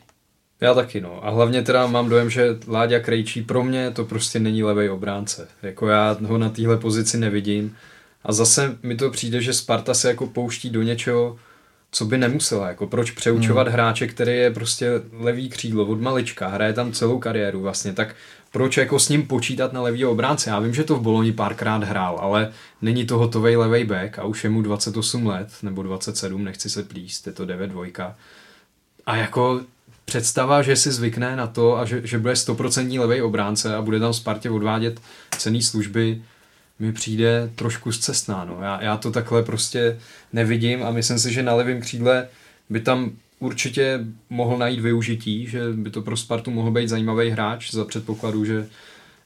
Já taky, no. A hlavně teda mám dojem, že Láďa Krejčí pro mě to prostě není levý obránce. Jako já ho na téhle pozici nevidím. A zase mi to přijde, že Sparta se jako pouští do něčeho, co by nemusela. Jako proč přeučovat hmm. hráče, který je prostě levý křídlo od malička, hraje tam celou kariéru vlastně, tak proč jako s ním počítat na levý obránce? Já vím, že to v Boloni párkrát hrál, ale není to hotový levý back a už je mu 28 let, nebo 27, nechci se plíst, je to 9-2. A jako představa, že si zvykne na to a že, že bude 100% levý obránce a bude tam Spartě odvádět cený služby, mi přijde trošku zcestná. No. Já, já to takhle prostě nevidím a myslím si, že na levém křídle by tam určitě mohl najít využití, že by to pro Spartu mohl být zajímavý hráč za předpokladu, že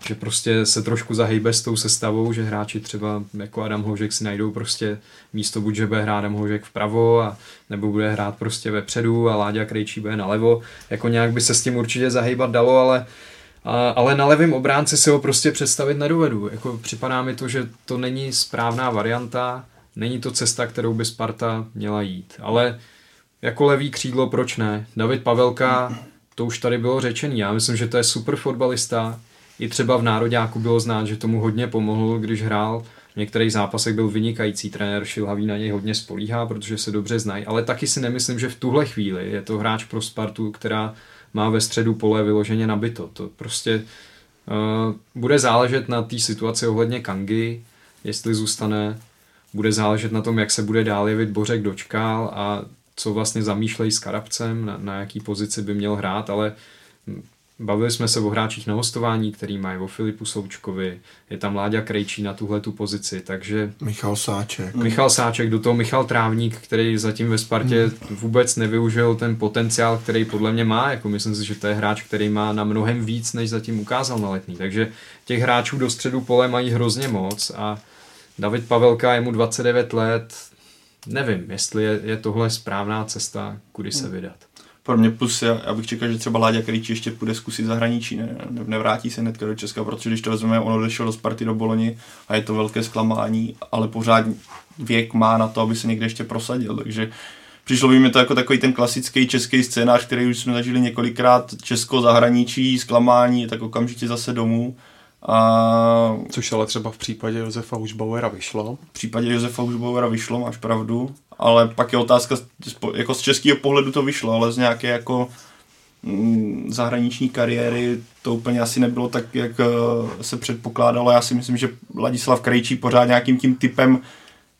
že prostě se trošku zahýbe s tou sestavou, že hráči třeba jako Adam Hložek si najdou prostě místo, buď že bude hrát Adam Hložek vpravo, a, nebo bude hrát prostě vepředu a Láďa Krejčí bude nalevo. Jako nějak by se s tím určitě zahýbat dalo, ale a, ale na levém obránci si ho prostě představit nedovedu. Jako připadá mi to, že to není správná varianta, není to cesta, kterou by Sparta měla jít. Ale jako levý křídlo, proč ne? David Pavelka, to už tady bylo řečený. Já myslím, že to je super fotbalista. I třeba v Nároďáku bylo znát, že tomu hodně pomohl, když hrál. V některých zápasech byl vynikající, trenér Šilhavý na něj hodně spolíhá, protože se dobře znají, ale taky si nemyslím, že v tuhle chvíli je to hráč pro Spartu, která má ve středu pole vyloženě nabito. To prostě uh, bude záležet na té situaci ohledně Kangy, jestli zůstane, bude záležet na tom, jak se bude dál jevit Bořek dočkal a co vlastně zamýšlejí s Karabcem, na, na jaký pozici by měl hrát, ale Bavili jsme se o hráčích na hostování, který mají o Filipu Součkovi, je tam Láďa Krejčí na tuhle tu pozici, takže... Michal Sáček. Michal Sáček, do toho Michal Trávník, který zatím ve Spartě hmm. vůbec nevyužil ten potenciál, který podle mě má, jako myslím si, že to je hráč, který má na mnohem víc, než zatím ukázal na letní, takže těch hráčů do středu pole mají hrozně moc a David Pavelka je mu 29 let, nevím, jestli je, je tohle správná cesta, kudy se vydat. Pro mě plus, já, já bych čekal, že třeba Láďa Krejčí ještě půjde zkusit zahraničí, ne, ne, nevrátí se hned do Česka, protože když to vezmeme, on odešel do Sparty do Boloni a je to velké zklamání, ale pořád věk má na to, aby se někde ještě prosadil, takže přišlo by mi to jako takový ten klasický český scénář, který už jsme zažili několikrát, Česko, zahraničí, zklamání, tak okamžitě zase domů a... Což ale třeba v případě Josefa Hušbauera vyšlo. V případě Josefa Hušbauera vyšlo, máš pravdu, ale pak je otázka, jako z českého pohledu to vyšlo, ale z nějaké jako mm, zahraniční kariéry to úplně asi nebylo tak, jak eh, se předpokládalo. Já si myslím, že Ladislav Krejčí pořád nějakým tím typem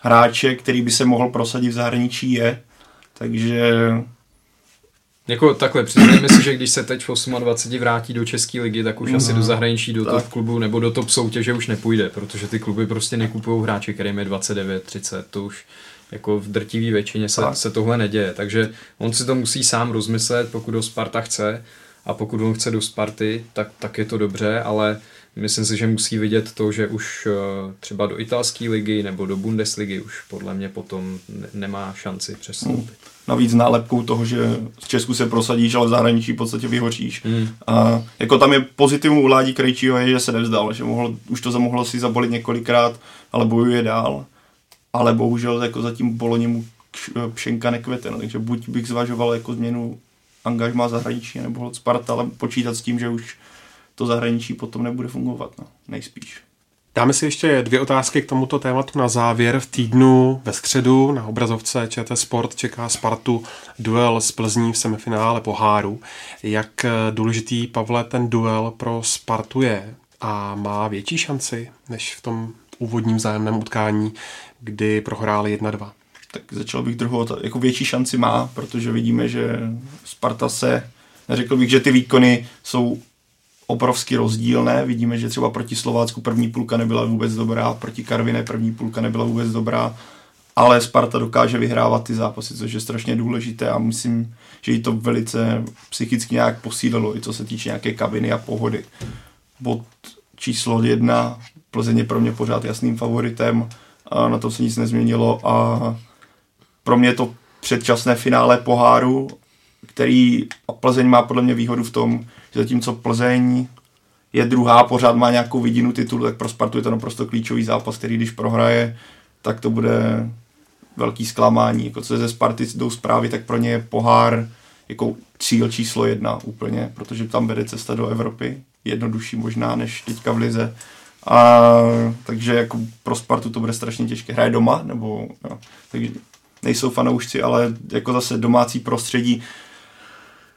hráče, který by se mohl prosadit v zahraničí je. Takže jako takhle, přiznejme si, že když se teď v 28 vrátí do České ligy, tak už no, asi do zahraničí, do tak. top klubu nebo do top soutěže už nepůjde, protože ty kluby prostě nekupují hráče, který je 29, 30, to už jako v drtivé většině se, se tohle neděje, takže on si to musí sám rozmyslet, pokud ho Sparta chce a pokud on chce do Sparty, tak, tak je to dobře, ale myslím si, že musí vidět to, že už eh, třeba do italské ligy nebo do Bundesligy už podle mě potom nemá šanci přestoupit. Hmm navíc nálepkou toho, že v Česku se prosadíš, ale v zahraničí v podstatě vyhoříš. Hmm. A jako tam je pozitivum u Ládí Krejčího je, že se nevzdal, že mohl, už to mohlo si zabolit několikrát, ale bojuje dál. Ale bohužel jako zatím Boloni mu pšenka nekvete, no, takže buď bych zvažoval jako změnu angažma zahraničí nebo Sparta, ale počítat s tím, že už to zahraničí potom nebude fungovat, no, nejspíš. Dáme si ještě dvě otázky k tomuto tématu na závěr. V týdnu ve středu na obrazovce ČT Sport čeká Spartu duel s Plzní v semifinále poháru. Jak důležitý, Pavle, ten duel pro Spartu je a má větší šanci než v tom úvodním zájemném utkání, kdy prohráli 1-2? Tak začal bych druhou, jako větší šanci má, protože vidíme, že Sparta se, neřekl bych, že ty výkony jsou obrovsky rozdílné. Vidíme, že třeba proti Slovácku první půlka nebyla vůbec dobrá, proti Karviné první půlka nebyla vůbec dobrá, ale Sparta dokáže vyhrávat ty zápasy, což je strašně důležité a myslím, že jí to velice psychicky nějak posílilo, i co se týče nějaké kabiny a pohody. Bod číslo jedna, Plzeň je pro mě pořád jasným favoritem, a na to se nic nezměnilo a pro mě je to předčasné finále poháru, který a Plzeň má podle mě výhodu v tom, že zatímco Plzeň je druhá, pořád má nějakou vidinu titulu, tak pro Spartu je to naprosto klíčový zápas, který když prohraje, tak to bude velký zklamání. Jako co ze Sparty jdou zprávy, tak pro ně je pohár jako cíl číslo jedna úplně, protože tam vede cesta do Evropy. Jednodušší možná než teďka v Lize. A, takže jako pro Spartu to bude strašně těžké. Hraje doma, nebo jo, takže nejsou fanoušci, ale jako zase domácí prostředí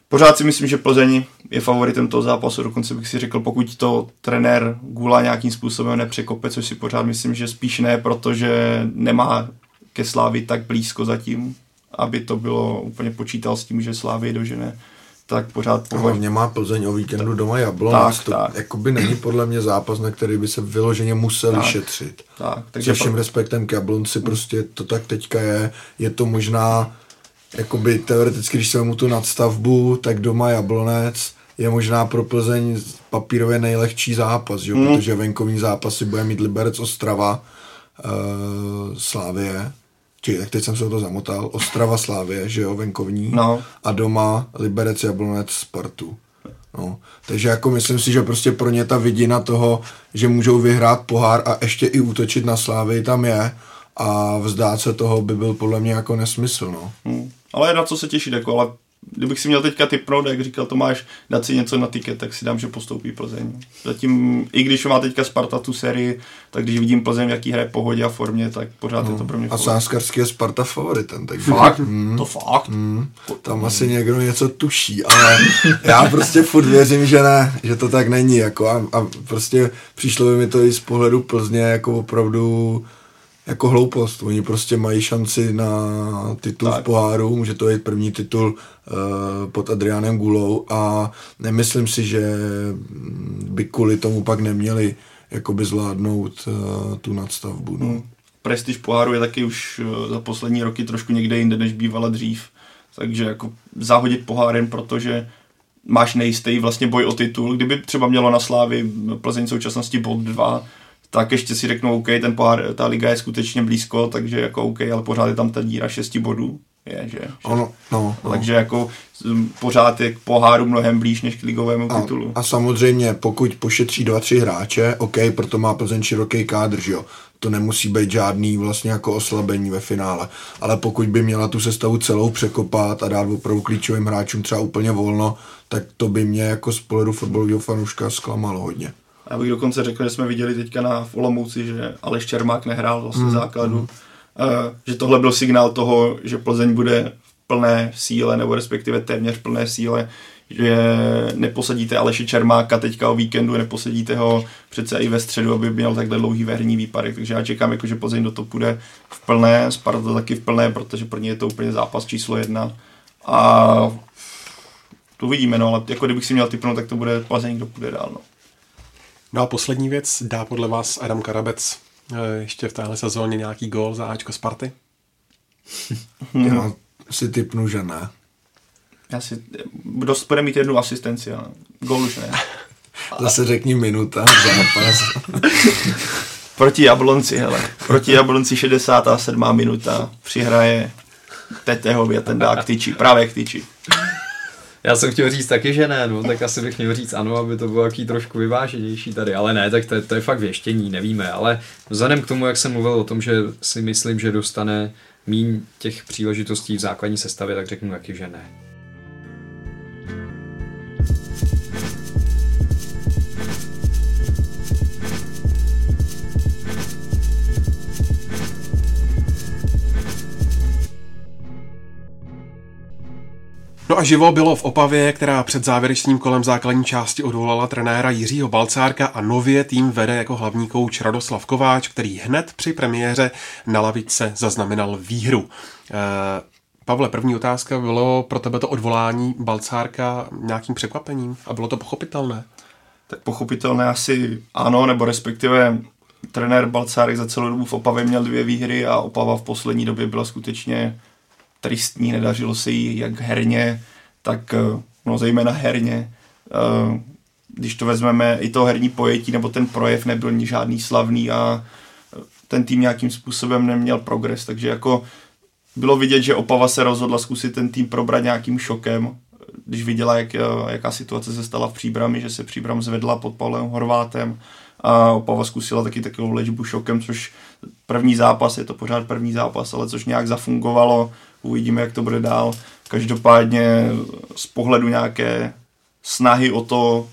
Pořád si myslím, že Plzeň je favoritem toho zápasu, dokonce bych si řekl, pokud to trenér Gula nějakým způsobem nepřekope, což si pořád myslím, že spíš ne, protože nemá ke Slávi tak blízko zatím, aby to bylo úplně počítal s tím, že Slávy dožene tak pořád považ... Hlavně má Plzeň o víkendu tak, doma Jablonec. To tak. jakoby není podle mě zápas, na který by se vyloženě museli tak, šetřit. Tak, takže S vším pak... respektem k Jablonci prostě to tak teďka je. Je to možná jakoby teoreticky, když se mu tu nadstavbu, tak doma Jablonec, je možná pro Plzeň papírově nejlehčí zápas, že? Mm. protože venkovní zápasy bude mít Liberec Ostrava, uh, Slávie, či tak teď jsem se o to zamotal, Ostrava Slávě, že jo, venkovní, No. a doma Liberec Jablonec Spartu. No. Takže jako myslím si, že prostě pro ně ta vidina toho, že můžou vyhrát pohár a ještě i útočit na Slávy tam je a vzdát se toho by byl podle mě jako nesmysl, no. Hmm. Ale na co se těšit, jako, ale kdybych si měl teďka typnout, jak říkal Tomáš, dát si něco na tiket, tak si dám, že postoupí Plzeň. Zatím, i když má teďka Sparta tu sérii, tak když vidím Plzeň, jaký hraje pohodě a formě, tak pořád je to pro mě A favorit. Sánskarský je Sparta favoritem, takže... Fakt? Mm, To fakt? mm, tam asi někdo něco tuší, ale já prostě furt věřím, že ne, že to tak není, jako a, a prostě přišlo by mi to i z pohledu Plzně jako opravdu jako hloupost. Oni prostě mají šanci na titul Tak. v poháru, může to být první titul uh, pod Adriánem Gulou a nemyslím si, že by kvůli tomu pak neměli jakoby zvládnout uh, tu nadstavbu. No. Hmm. Prestiž poháru je taky už eh, za poslední roky trošku někde jinde, než bývala dřív. Takže jako zahodit pohárem, protože máš nejistý vlastně boj o titul. Kdyby třeba mělo na Slávy Plzeň současnosti bod 2, tak ještě si řeknou, OK, ten pohár, ta liga je skutečně blízko, takže jako OK, ale pořád je tam ta díra 6 bodů. Je, že? že? Ono, no, no. Takže jako mm, pořád je k poháru mnohem blíž než k ligovému A, titulu. a samozřejmě, pokud pošetří dva, tři hráče, OK, proto má Plzeň široký kádr, že jo. To nemusí být žádný vlastně jako oslabení ve finále. Ale pokud by měla tu sestavu celou překopat a dát opravdu klíčovým hráčům třeba úplně volno, tak to by mě jako z pohledu fotbalového fanouška zklamalo hodně. Já bych dokonce řekl, že jsme viděli teďka na v Olomouci, že Aleš Čermák nehrál vlastně mm. základu. Mm. že tohle byl signál toho, že Plzeň bude v plné síle, nebo respektive téměř v plné síle, že neposadíte Aleše Čermáka teďka o víkendu, neposadíte ho přece i ve středu, aby měl takhle dlouhý verní výpadek. Takže já čekám, jako, že Plzeň do toho půjde v plné, Sparta taky v plné, protože pro ně je to úplně zápas číslo jedna. A to uvidíme, no, ale jako kdybych si měl typnout, tak to bude Plzeň, kdo půjde dál. No. No a poslední věc, dá podle vás Adam Karabec eh, ještě v téhle sezóně nějaký gól za Ačko Sparty? Já si typnu, že ne. Já si, dost bude mít jednu asistenci, ale gól už ne. Zase řekni minuta, zápas. Proti Jablonci, hele. Proti Jablonci 67. minuta. Přihraje Tetehově, ten dá k tyči, právě k tyči. Já jsem chtěl říct taky, že ne, no, tak asi bych měl říct ano, aby to bylo jaký trošku vyváženější tady, ale ne, tak to, je- to je fakt věštění, nevíme, ale vzhledem k tomu, jak jsem mluvil o tom, že si myslím, že dostane míň těch příležitostí v základní sestavě, tak řeknu taky, že ne. No a živo bylo v Opavě, která před závěrečným kolem základní části odvolala trenéra Jiřího Balcárka a nově tým vede jako hlavní kouč Radoslav Kováč, který hned při premiéře na lavice zaznamenal výhru. Eh, Pavle, první otázka bylo pro tebe to odvolání Balcárka nějakým překvapením a bylo to pochopitelné? Tak pochopitelné asi ano, nebo respektive trenér Balcárek za celou dobu v Opavě měl dvě výhry a Opava v poslední době byla skutečně tristní, nedařilo se jí jak herně, tak eh, no zejména herně. Eh, Když to vezmeme, i to herní pojetí nebo ten projev nebyl ni žádný slavný a ten tým nějakým způsobem neměl progres, takže jako bylo vidět, že Opava se rozhodla zkusit ten tým probrat nějakým šokem, když viděla, jak, jaká situace se stala v Příbrami, že se Příbram zvedla pod Pavlem Horvátem a Opava zkusila taky takovou léčbu šokem, což první zápas, je to pořád první zápas, ale což nějak zafungovalo, uvidíme, jak to bude dál. Každopádně z pohledu nějaké snahy o to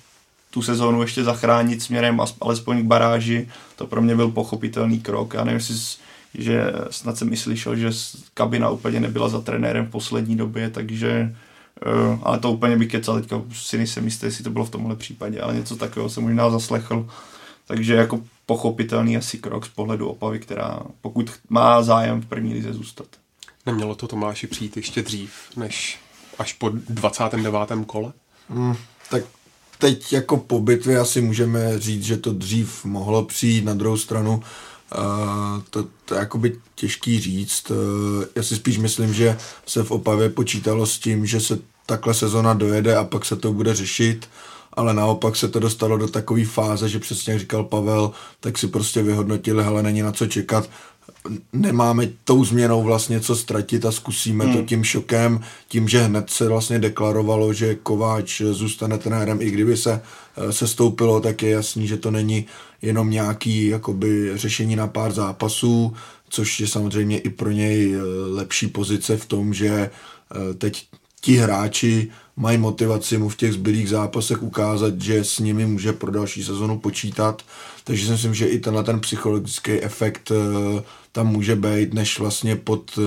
tu sezónu ještě zachránit směrem alespoň k baráži, to pro mě byl pochopitelný krok. Já nevím, jestli že snad jsem i slyšel, že kabina úplně nebyla za trenérem v poslední době, takže uh, ale to úplně bych kecal, teďka si nejsem jistý, jestli to bylo v tomhle případě, ale něco takového jsem možná zaslechl. Takže jako pochopitelný asi krok z pohledu Opavy, která pokud má zájem v první lize zůstat. Nemělo to Tomáši přijít ještě dřív, než až po 29. kole? Hmm, tak teď jako po bitvě asi můžeme říct, že to dřív mohlo přijít, na druhou stranu uh, to, to je jakoby těžký říct. Uh, já si spíš myslím, že se v Opavě počítalo s tím, že se takhle sezona dojede a pak se to bude řešit, ale naopak se to dostalo do takové fáze, že přesně jak říkal Pavel, tak si prostě vyhodnotili, ale není na co čekat, nemáme tou změnou vlastně co ztratit a zkusíme hmm. to tím šokem, tím, že hned se vlastně deklarovalo, že Kováč zůstane trenérem, i kdyby se eh, se stoupilo, tak je jasný, že to není jenom nějaký jakoby řešení na pár zápasů, což je samozřejmě i pro něj eh, lepší pozice v tom, že eh, teď ti hráči mají motivaci mu v těch zbylých zápasech ukázat, že s nimi může pro další sezonu počítat. Takže si myslím, že i tenhle ten psychologický efekt tam může být, než vlastně pod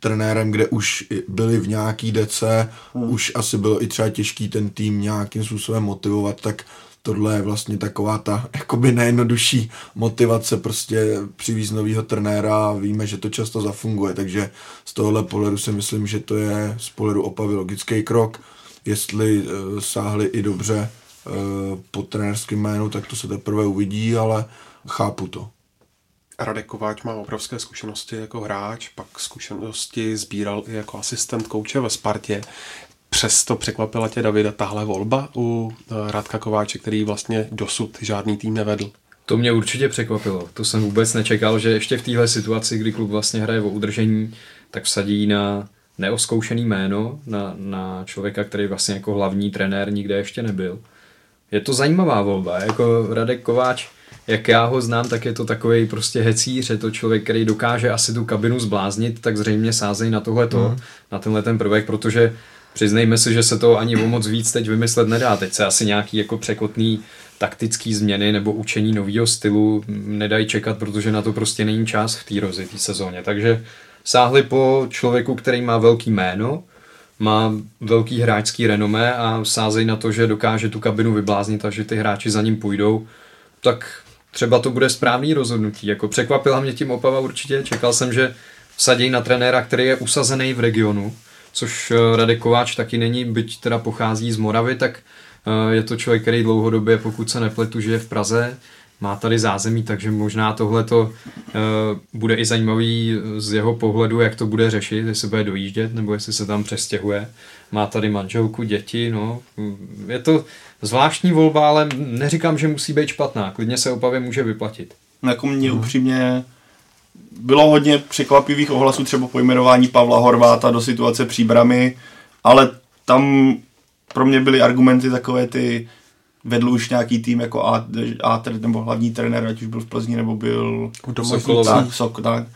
trenérem, kde už byli v nějaký dece, hmm. už asi bylo i třeba těžký ten tým nějakým způsobem motivovat, tak tohle je vlastně taková ta jakoby nejjednodušší motivace prostě přivízt novýho trenéra a víme, že to často zafunguje, takže z tohohle pohledu si myslím, že to je z pohledu Opavy logický krok. Jestli uh, sáhli i dobře uh, po trenérském jménu, tak to se teprve uvidí, ale chápu to. Radek Kováč má obrovské zkušenosti jako hráč, pak zkušenosti sbíral i jako asistent kouče ve Spartě. Přesto překvapila tě Davida tahle volba u eh, Radka Kováče, který vlastně dosud žádný tým nevedl? To mě určitě překvapilo. To jsem vůbec nečekal, že ještě v téhle situaci, kdy klub vlastně hraje o udržení, tak vsadí na neoskoušený jméno, na, na člověka, který vlastně jako hlavní trenér nikde ještě nebyl. Je to zajímavá volba. Jako Radek Kováč, jak já ho znám, tak je to takový prostě hecíř, je to člověk, který dokáže asi tu kabinu zbláznit, tak zřejmě sázej na tohleto, mm. na tenhle ten prvek, protože přiznejme si, že se to ani o moc víc teď vymyslet nedá. Teď se asi nějaký jako překotný taktický změny nebo učení nového stylu nedají čekat, protože na to prostě není čas v té rozjetý sezóně. Takže sáhli po člověku, který má velký jméno, má velký hráčský renomé a sázej na to, že dokáže tu kabinu vybláznit a že ty hráči za ním půjdou, tak třeba to bude správný rozhodnutí. Jako překvapila mě tím Opava určitě, čekal jsem, že vsadí na trenéra, který je usazený v regionu, což eh, Radek Kováč taky není, byť teda pochází z Moravy, tak eh, je to člověk, který dlouhodobě, pokud se nepletu, žije v Praze, má tady zázemí, takže možná tohle to uh, bude i zajímavý z jeho pohledu, jak to bude řešit, jestli bude dojíždět, nebo jestli se tam přestěhuje. Má tady manželku, děti, no. Je to zvláštní volba, ale neříkám, že musí být špatná. Klidně se opavě může vyplatit. Jako mě hmm. upřímně bylo hodně překvapivých ohlasů, třeba pojmenování Pavla Horváta do situace příbramy, ale tam pro mě byly argumenty takové ty, vedl už nějaký tým jako A, A nebo hlavní trenér, ať už byl v Plzni nebo byl tak, Sok, tak.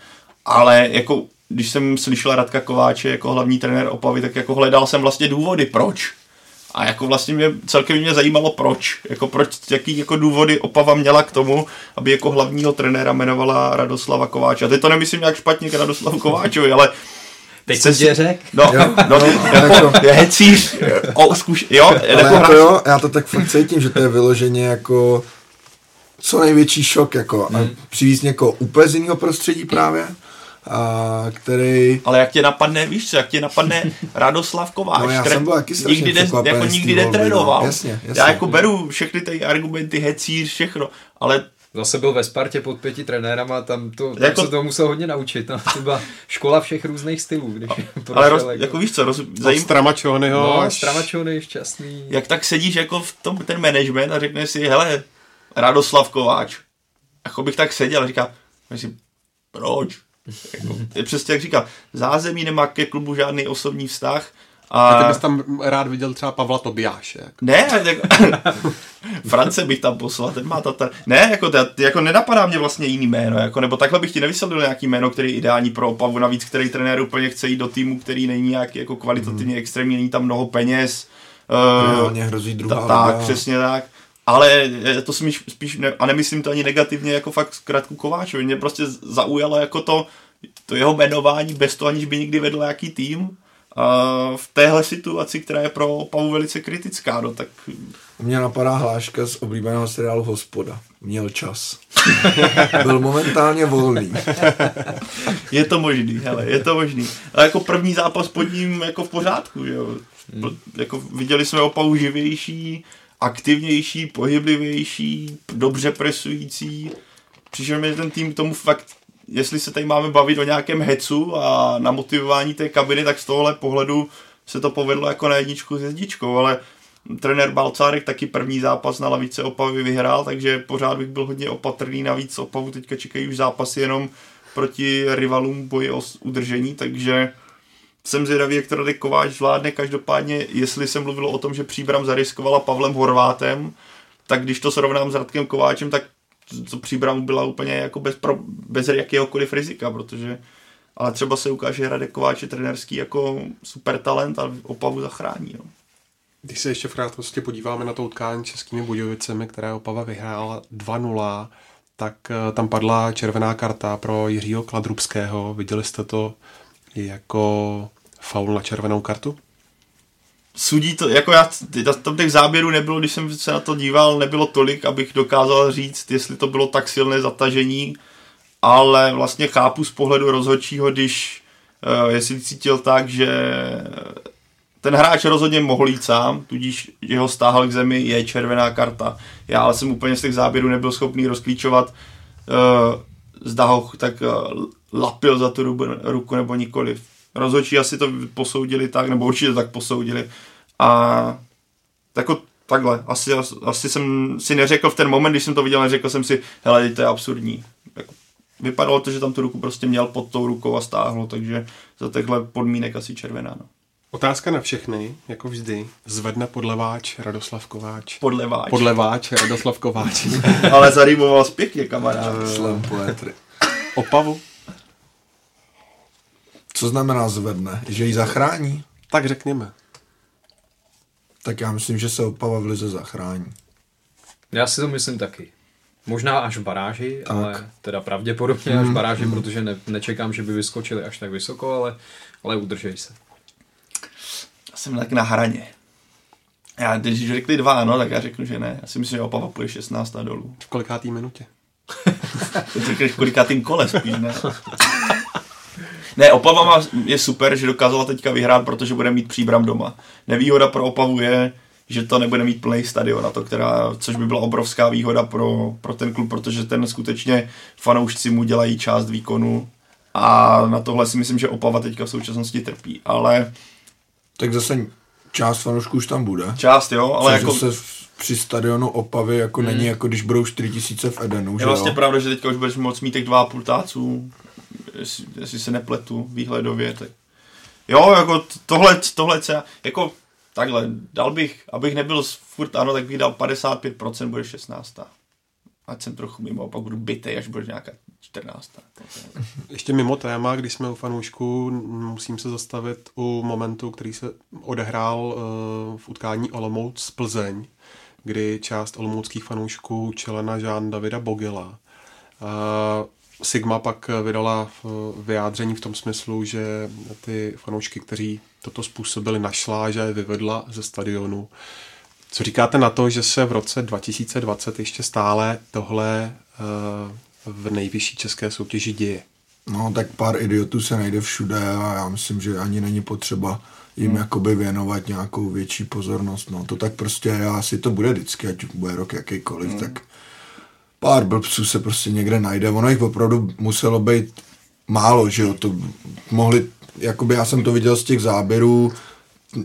Ale jako když jsem slyšel Radka Kováče jako hlavní trenér Opavy, tak jako hledal jsem vlastně důvody, proč. A jako vlastně mě celkem mě zajímalo proč. Jako proč, jaký jako důvody Opava měla k tomu, aby jako hlavního trenéra jmenovala Radoslava Kováče. A teď to nemyslím nějak špatně k Radoslavu Kováčovi, ale Teď jsem si řek. No, jo, no, no, jako, jako, je hecíř. O, zkuš, jo, ale jako, jako jo, já to tak fakt cítím, že to je vyloženě jako co největší šok, jako hmm. a přivízt někoho úplně z jiného prostředí právě, a který... Ale jak tě napadne, víš co, jak tě napadne Radoslav Kováč, no, já jsem byl taky nikdy, de, jako nikdy netrénoval. No, jasně, jasně. Já jako beru všechny ty argumenty, hecíř, všechno, ale Zase byl ve Spartě pod pěti trenérama, tam, to, tam jako... se to musel hodně naučit. No. Třeba škola všech různých stylů. Když ale roz, jako, jako víš co, roz, zajím... Stramačonyho. No, až... Stramačony, šťastný. Jak tak sedíš jako v tom ten management a řekneš si, hele, Radoslav Kováč. Jako bych tak seděl a říkal, myslím, proč? Jako, je přesně jak říkal, zázemí nemá ke klubu žádný osobní vztah. A, a ty bys tam rád viděl třeba Pavla Tobiáše. Jako. Ne, jako, France bych tam poslal, ten má tata. Ne, jako, to, jako nenapadá mě vlastně jiný jméno, jako, nebo takhle bych ti nevysvětlil nějaký jméno, který je ideální pro Opavu, navíc který trenér úplně chce jít do týmu, který není nějak jako kvalitativně mm. extrémní, není tam mnoho peněz. Uh, hrozí druhá ta, Tak, přesně tak. Ale to spíš, spíš ne, a nemyslím to ani negativně jako fakt zkrátku Kováčovi. Mě prostě zaujalo jako to, to jeho jmenování bez toho, aniž by nikdy vedl nějaký tým. A v téhle situaci, která je pro Opavu velice kritická, no, tak... Mě napadá hláška z oblíbeného seriálu Hospoda. Měl čas. Byl momentálně volný. je to možný, hele, je to možný. A jako první zápas pod ním jako v pořádku, jo. Hmm. Jako viděli jsme Opavu živější, aktivnější, pohyblivější, dobře presující. Přišel mi ten tým k tomu fakt, jestli se tady máme bavit o nějakém hecu a na motivování té kabiny, tak z tohohle pohledu se to povedlo jako na jedničku s jedničkou, ale trenér Balcárek taky první zápas na lavice Opavy vyhrál, takže pořád bych byl hodně opatrný, navíc Opavu teďka čekají už zápasy jenom proti rivalům boji o udržení, takže jsem zvědavý, jak to Radek Kováč zvládne. Každopádně, jestli se mluvilo o tom, že Příbram zariskovala Pavlem Horvátem, tak když to srovnám s Radkem Kováčem, tak to Příbram byla úplně jako bez, pro, bez jakéhokoliv rizika, protože ale třeba se ukáže, že Radek Kováč je trenerský jako super talent a Opavu zachrání. No. Když se ještě v krátkosti podíváme na to utkání českými Budějovicemi, které Opava vyhrála 2-0, tak eh, tam padla červená karta pro Jiřího Kladrubského. Viděli jste to jako faul na červenou kartu? Sudí to, jako já, tam těch záběrů nebylo, když jsem se na to díval, nebylo tolik, abych dokázal říct, jestli to bylo tak silné zatažení, ale vlastně chápu z pohledu rozhodčího, když uh, jestli cítil tak, že ten hráč rozhodně mohl jít sám, tudíž jeho stáhl k zemi, je červená karta. Já ale jsem úplně z těch záběrů nebyl schopný rozklíčovat, uh, zda ho tak uh, lapil za tu ruku nebo nikoliv. Rozhodčí asi to posoudili tak, nebo určitě tak posoudili. A jako takhle, asi, asi jsem si neřekl v ten moment, když jsem to viděl, neřekl jsem si, hele, to je absurdní. Jako, vypadalo to, že tam tu ruku prostě měl pod tou rukou a stáhlo, takže za těchto podmínek asi červená. No. Otázka na všechny, jako vždy. Zvedne podleváč Radoslav Kováč. Podleváč. Podleváč Radoslav Kováč. Ale zarýmoval pěkně, kamarád. Slam poetry. Opavu. Co znamená zvedne? Že ji zachrání? Tak řekněme. Tak já myslím, že se Opava v Lize zachrání. Já si to myslím taky. Možná až v baráži, tak. ale teda pravděpodobně až v baráži, hmm. protože ne, nečekám, že by vyskočili až tak vysoko, ale, ale udržej se. Já jsem tak na hraně. Já, když řekli dva ano, tak já řeknu, že ne. Já si myslím, že Opava půjde 16 a dolů. V kolikátý minutě? to řekneš kolikátým kole spíš, ne? Ne, Opava má, je super, že dokázala teďka vyhrát, protože bude mít příbram doma. Nevýhoda pro Opavu je, že to nebude mít plný stadion na to, která, což by byla obrovská výhoda pro, pro ten klub, protože ten skutečně fanoušci mu dělají část výkonu a na tohle si myslím, že Opava teďka v současnosti trpí, ale... Tak zase část fanoušků už tam bude. Část, jo, ale jako... Se při stadionu Opavy jako hmm. není jako když budou 4000 v Edenu, Je vlastně jo? pravda, že teďka už budeš moc mít těch dva půltáců jestli, jestli se nepletu výhledově, tak jo, jako tohle, tohle se, jako takhle, dal bych, abych nebyl furt ano, tak bych dal 55%, bude 16. Ať jsem trochu mimo, pak budu bytej, až bude nějaká 14. Ještě mimo téma, když jsme u fanoušků, musím se zastavit u momentu, který se odehrál uh, v utkání Olomouc Plzeň, kdy část olomouckých fanoušků čelena Jean Davida Bogila uh, Sigma pak vydala vyjádření v tom smyslu, že ty fanoušky, kteří toto způsobili, našla, že je vyvedla ze stadionu. Co říkáte na to, že se v roce 2020 ještě stále tohle eh, v nejvyšší české soutěži děje? No, tak pár idiotů se najde všude a já myslím, že ani není potřeba jim hmm. jakoby věnovat nějakou větší pozornost. No, to tak prostě, asi to bude vždycky, ať bude rok jakýkoliv, hmm. tak pár blbců se prostě někde najde. Ono jich opravdu muselo být málo, že jo, to mohli, jakoby já jsem to viděl z těch záběrů,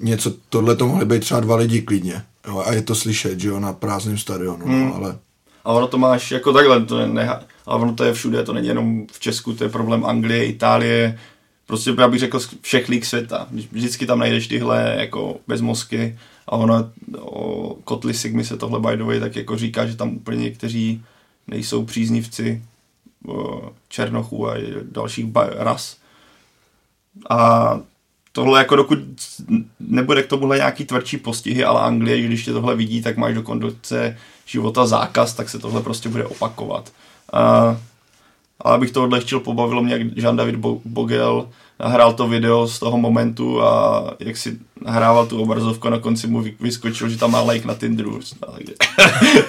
něco, tohle to mohly být třeba dva lidi klidně, jo, a je to slyšet, že jo, na prázdném stadionu, no, hmm. no, ale... A ono to máš jako takhle, to neha, ale ono to je všude, to není jenom v Česku, to je problém Anglie, Itálie, prostě já bych řekl všech lík světa. Vždycky tam najdeš tyhle jako bez mozky a ono o kotli Sigmy se tohle by the way, tak jako říká, že tam úplně někteří nejsou příznivci černochů a dalších ras. A tohle jako dokud nebude k tomuhle nějaký tvrdší postihy, ale Anglie, když tě tohle vidí, tak máš do konce života zákaz, tak se tohle prostě bude opakovat. A, ale abych to odlehčil, pobavilo mě, jak Jean-David Bogel nahrál to video z toho momentu a jak si nahrával tu obrazovku na konci mu vyskočil, že tam má like na Tinderu.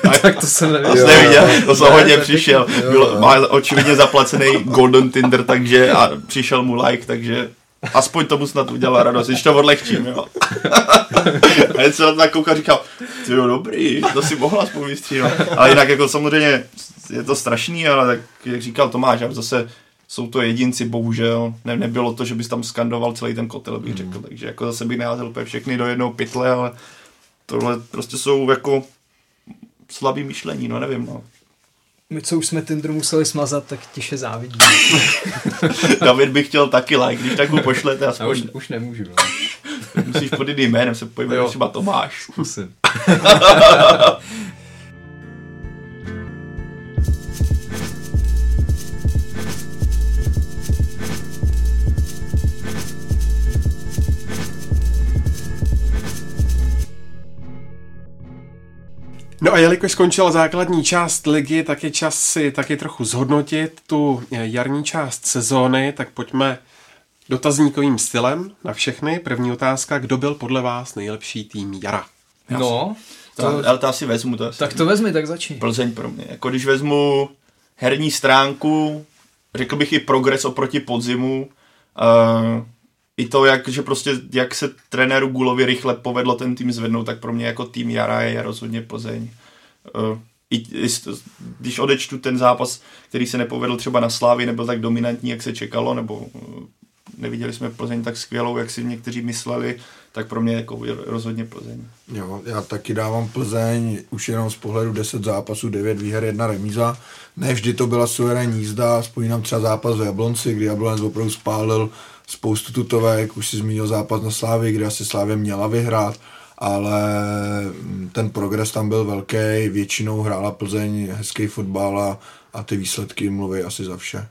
tak to jsem neviděl. To neviděl, to jsem hodně přišel. Byl, má očividně zaplacený Golden Tinder, takže a přišel mu like, takže aspoň tomu snad udělal radost, když to odlehčím, jo. a jen se na to tak koukal říkal, ty jo, dobrý, to si mohla aspoň vystříhat. Ale jinak jako samozřejmě je to strašný, ale tak jak říkal Tomáš, já zase jsou to jedinci, bohužel. Ne, nebylo to, že bys tam skandoval celý ten kotel, bych řekl. Takže jako zase bych neházel úplně všechny do jednou pytle, ale tohle prostě jsou jako slabý myšlení, no nevím, no. My, co už jsme Tinder museli smazat, tak tiše závidí. David by chtěl taky like, když tak mu pošlete Já aspoň. už, už nemůžu. No. Musíš pod jiným jménem se pojmenovat třeba Tomáš. Zkusím. No a jelikož skončila základní část ligy, tak je čas si taky trochu zhodnotit tu eh, jarní část sezóny, tak pojďme dotazníkovým stylem na všechny. První otázka, kdo byl podle vás nejlepší tým jara? No, To, ale to asi vezmu to asi. tak to vezmi, tak začni. Plzeň pro mě. Jako když vezmu herní stránku, řekl bych i progres oproti podzimu, uh, i to, jak, že prostě, jak se trenéru Gulovi rychle povedlo ten tým zvednout, tak pro mě jako tým Jara je rozhodně Plzeň. Uh, i, i, když odečtu ten zápas, který se nepovedl třeba na Slávy, nebyl tak dominantní, jak se čekalo, nebo uh, neviděli jsme Plzeň tak skvělou, jak si někteří mysleli, tak pro mě jako rozhodně Plzeň. Jo, já taky dávám Plzeň už jenom z pohledu 10 zápasů, 9 výher, 1 remíza. Ne vždy to byla suverénní jízda, vzpomínám třeba zápas v Jablonci, kdy Jablonec opravdu spálil spoustu tutovek, už si zmínil zápas na Slávě, kde asi Slávě měla vyhrát, ale mm, ten progres tam byl velký, většinou hrála Plzeň hezký fotbal a, a ty výsledky mluví asi za vše.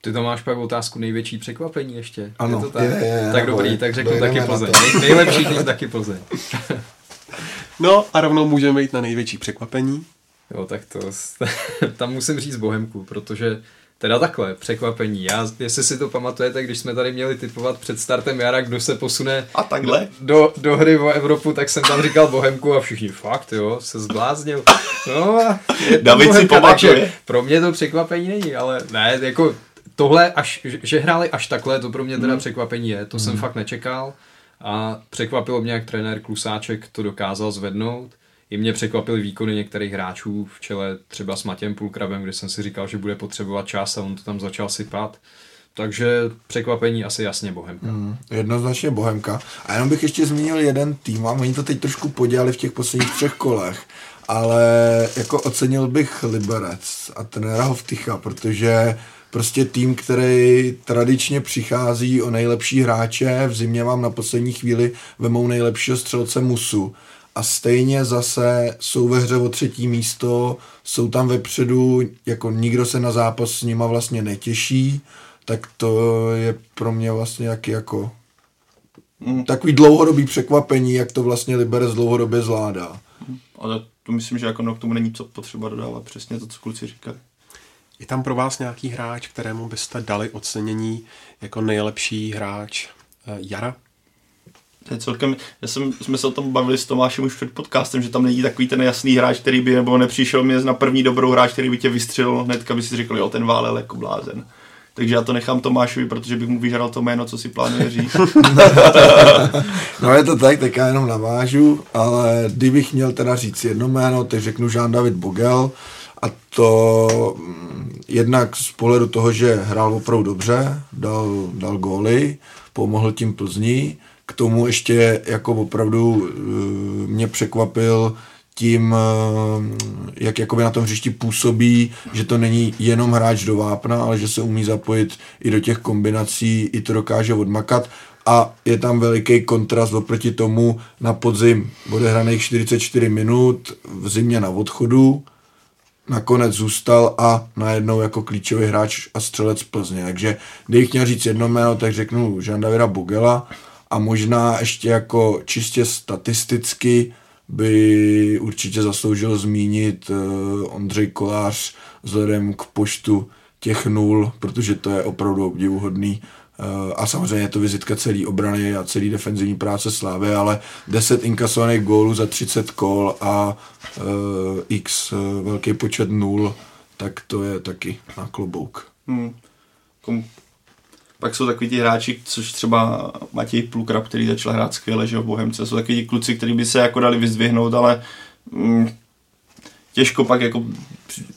Ty to máš pak otázku největší překvapení ještě. Ano, je to tak? je, je, je, tak nebo dobrý, je. tak řeknu taky Plzeň. to. Nej- nejlepší tým taky Plzeň. No a rovnou můžeme jít na největší překvapení. Jo, tak to, tam musím říct Bohemku, protože teda takhle, překvapení. Já, jestli si to pamatujete, když jsme tady měli typovat před startem jara, kdo se posune A takhle? do, do hry o Evropu, tak jsem tam říkal Bohemku a všichni fakt, jo, se zbláznil. No a David si pamatuje. Pro mě to překvapení není, ale ne, jako tohle, až, že- že hráli až takhle, to pro mě teda překvapení je, to jsem fakt nečekal a překvapilo mě, jak trenér Klusáček to dokázal zvednout. I mě překvapily výkony některých hráčů v čele třeba s Matěm Pulkrabem, kde jsem si říkal, že bude potřebovat čas a on to tam začal sypat. Takže překvapení asi jasně Bohemka. Hmm, jednoznačně Bohemka. A jenom bych ještě zmínil jeden tým, a oni to teď trošku podělali v těch posledních třech kolech, ale jako ocenil bych Liberec a trenéra Hovtycha, protože prostě tým, který tradičně přichází o nejlepší hráče, v zimě vám na poslední chvíli vemou nejlepšího střelce Musu a stejně zase jsou ve hře o třetí místo, jsou tam vepředu, jako nikdo se na zápas s nima vlastně netěší, tak to je pro mě vlastně jak jako Mm. takový dlouhodobý překvapení, jak to vlastně Liberec dlouhodobě zvládá. Ale to myslím, že jako no, k tomu není co potřeba dodávat. Přesně to, co kluci říkali. Je tam pro vás nějaký hráč, kterému byste dali ocenění jako nejlepší hráč eh, jara? To je celkem, já jsem, jsme se o tom bavili s Tomášem už před podcastem, že tam není takový ten jasný hráč, který by, nebo nepřišel mě na první dobrou hráč, který by tě vystřelil hnedka, by si řekl, jo, ten válel jako blázen. Takže já to nechám Tomášovi, protože bych mu vyžral to jméno, co si plánuje říct. No je to tak, tak já jenom navážu, ale kdybych měl teda říct jedno jméno, tak řeknu Jean-David Bogel a to mm, jednak z pohledu toho, že hrál opravdu dobře, dal, dal góly, pomohl tím Plzni, k tomu ještě jako opravdu eh, mě překvapil tím, eh, jak jakoby na tom hřišti působí, že to není jenom hráč do vápna, ale že se umí zapojit i do těch kombinací, i to dokáže odmakat a je tam veliký kontrast oproti tomu na podzim odehraných 44 minut, v zimě na odchodu, nakonec zůstal a najednou jako klíčový hráč a střelec Plzně. Takže kdybych měl říct jedno jméno, tak řeknu Jean Davida Bogela a možná ještě jako čistě statisticky by určitě zasloužil zmínit uh, Ondřej Kolář vzhledem k počtu těch nul, protože to je opravdu obdivuhodný. Uh, a samozřejmě je to vizitka celý obrany a celý defenzivní práce Slávy, ale 10 inkasovaných gólů za 30 kol a uh, x velký počet nul, tak to je taky na klobouk. Hmm. Pak jsou takový ti hráči, což třeba Matěj Plukrab, který začal hrát skvěle, že v Bohemce. Jsou takový ti kluci, kteří by se jako dali vyzdvihnout, ale mm, těžko pak jako,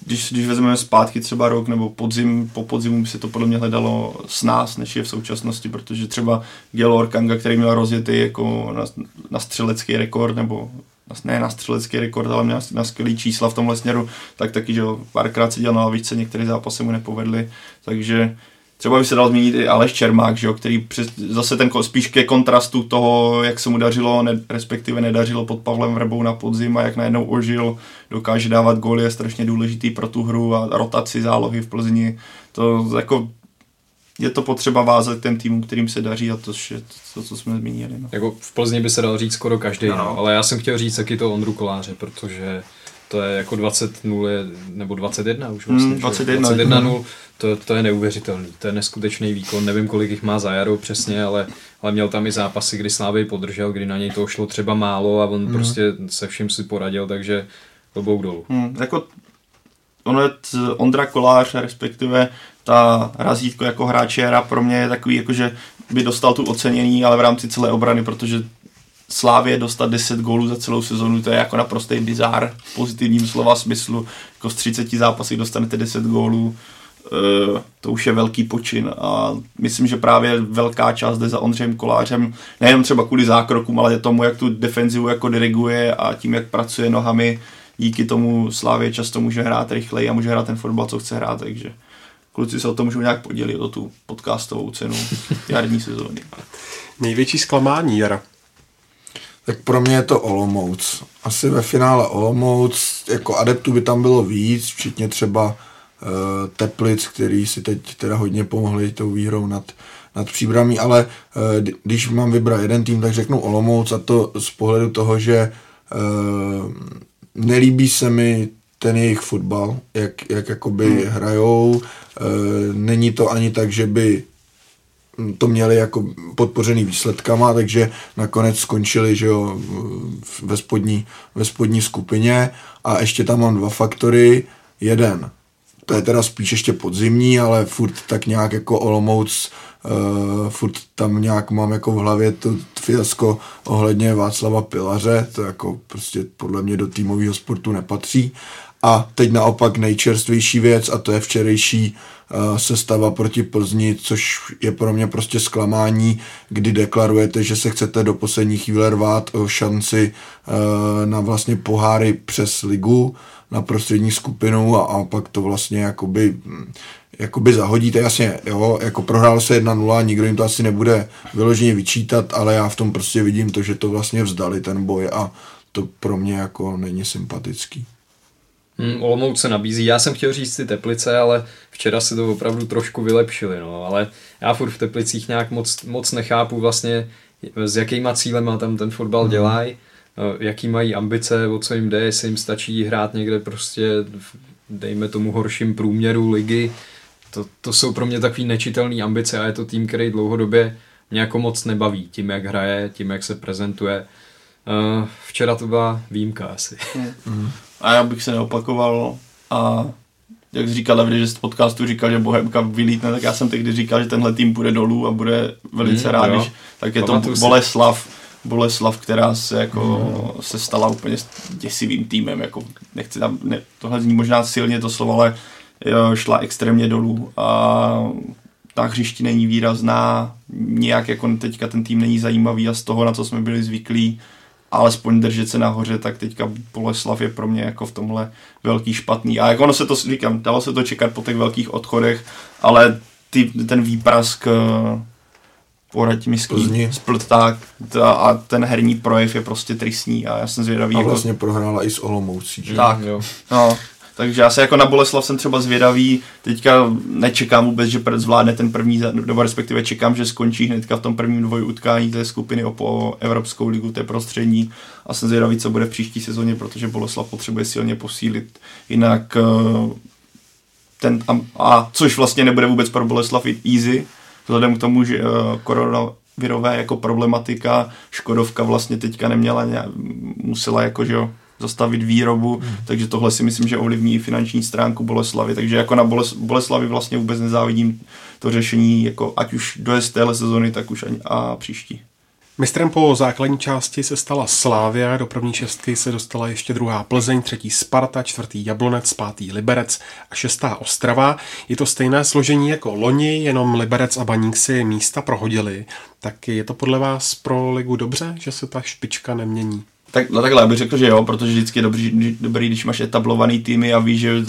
když, když vezmeme zpátky třeba rok nebo podzim, po podzimu by se to podle mě hledalo s nás, než je v současnosti, protože třeba Gelor Kanga, který měl rozjetý jako na, na střelecký rekord, nebo ne na střelecký rekord, ale měl na skvělý čísla v tomhle směru, tak taky, že párkrát se dělal na lavičce, některé zápasy mu nepovedly, takže Třeba by se dal zmínit i Aleš Čermák, že jo, který přes, zase ten spíš ke kontrastu toho, jak se mu dařilo, ne, respektive nedařilo pod Pavlem Vrbou na podzim a jak najednou ožil, dokáže dávat góly, je strašně důležitý pro tu hru a rotaci zálohy v Plzni. To jako je to potřeba vázat ten tým, kterým se daří a to je to, co jsme zmínili. No. Jako v Plzni by se dal říct skoro každý, no. No, ale já jsem chtěl říct taky to Ondru Koláře, protože to je jako 20 0 nebo 21 už vlastně. Mm, 21, 21 0, to, to je neuvěřitelný, to je neskutečný výkon, nevím kolik jich má za jaro přesně, ale, ale měl tam i zápasy, kdy Slávy podržel, kdy na něj to šlo třeba málo a on mm. prostě se vším si poradil, takže klobouk dolů. Mm, jako ono je Ondra Kolář, respektive ta razítko jako hráče jara pro mě je takový, jako že by dostal tu ocenění, ale v rámci celé obrany, protože Slávě dostat 10 gólů za celou sezonu, to je jako naprostý bizár v pozitivním slova smyslu. Jako z 30 zápasů dostanete 10 gólů, e, to už je velký počin a myslím, že právě velká část jde za Ondřejem Kolářem, nejenom třeba kvůli zákrokům, ale tomu, jak tu defenzivu jako diriguje a tím, jak pracuje nohami, díky tomu Slávě často může hrát rychleji a může hrát ten fotbal, co chce hrát, takže kluci se o to můžou nějak podělit, o tu podcastovou cenu jarní sezóny. Největší zklamání jara? Tak pro mě je to Olomouc. Asi ve finále Olomouc, jako adeptů by tam bylo víc, včetně třeba uh, Teplic, který si teď teda hodně pomohli tou výhrou nad, nad příbramí, ale uh, když mám vybrat jeden tým, tak řeknu Olomouc a to z pohledu toho, že uh, nelíbí se mi ten jejich fotbal, jak, jak jakoby hmm. hrajou. Uh, není to ani tak, že by to měli jako podpořený výsledkama, takže nakonec skončili že jo, ve, spodní, ve spodní skupině a ještě tam mám dva faktory. Jeden, to je teda spíš ještě podzimní, ale furt tak nějak jako Olomouc, uh, furt tam nějak mám jako v hlavě to fiasko ohledně Václava Pilaře, to jako prostě podle mě do týmového sportu nepatří. A teď naopak nejčerstvější věc a to je včerejší uh, sestava proti Plzni, což je pro mě prostě zklamání, kdy deklarujete, že se chcete do poslední chvíle rvát o šanci uh, na vlastně poháry přes ligu, na prostřední skupinu a, a pak to vlastně jakoby, jakoby zahodíte, jasně, jo, jako prohrál se 1-0, nikdo jim to asi nebude vyloženě vyčítat, ale já v tom prostě vidím to, že to vlastně vzdali ten boj a to pro mě jako není sympatický. Hmm, Olomouc se nabízí. Já jsem chtěl říct ty Teplice, ale včera si to opravdu trošku vylepšili. No. Ale já furt v Teplicích nějak moc, moc nechápu vlastně, s jakýma cílema tam ten fotbal hmm. dělají, no, jaký mají ambice, o co jim jde, jestli jim stačí hrát někde prostě, dejme tomu horším průměru ligy. To, to jsou pro mě takové nečitelné ambice a je to tým, který dlouhodobě mě jako moc nebaví tím, jak hraje, tím, jak se prezentuje. Uh, včera to byla výjimka asi. Mm a já bych se neopakoval a jak jsi říkal David, že z podcastu říkal, že Bohemka vylítne, tak já jsem tehdy říkal, že tenhle tým půjde dolů a bude velice mm, rád, když, tak je Pamatuju to Boleslav, Boleslav, která se jako mm. se stala úplně děsivým týmem, jako nechci tam, ne, tohle zní možná silně to slovo, ale jo, šla extrémně dolů a ta hřišti není výrazná, nějak jako teďka ten tým není zajímavý a z toho, na co jsme byli zvyklí, alespoň držet se nahoře, tak teďka Boleslav je pro mě jako v tomhle velký špatný. A jako ono se to, říkám, dalo se to čekat po těch velkých odchodech, ale ty, ten výprask eh, poraďmiský splták a ten herní projev je prostě tristní a já jsem zvědavý. A jako- vlastně jako... prohrála i s Olomoucí. Že? Tak, jo. No, takže já se jako na Boleslav jsem třeba zvědavý, teďka nečekám vůbec, že zvládne ten první, nebo respektive čekám, že skončí hnedka v tom prvním dvoju utkání té skupiny o Evropskou ligu, té prostřední. A jsem zvědavý, co bude v příští sezóně, protože Boleslav potřebuje silně posílit, jinak eh, ten, a, a což vlastně nebude vůbec pro Boleslav easy, vzhledem k tomu, že uh, koronavirové jako problematika, Škodovka vlastně teďka neměla, musela jako, že jo, zastavit výrobu, hmm. takže tohle si myslím, že ovlivní finanční stránku Boleslavy, takže jako na Boles, Boleslavy vlastně vůbec nezávidím to řešení, jako ať už dojezd téhle sezony, tak už ani a příští. Mistrem po základní části se stala Slávia, do první šestky se dostala ještě druhá Plzeň, třetí Sparta, čtvrtý Jablonec, pátý Liberec a šestá Ostrava. Je to stejné složení jako loni, jenom Liberec a Baník si místa prohodili. Tak je to podle vás pro ligu dobře, že se ta špička nemění? Tak, no takhle, bych řekl, že jo, protože vždycky je dobrý, dobrý, když máš etablovaný týmy a víš, že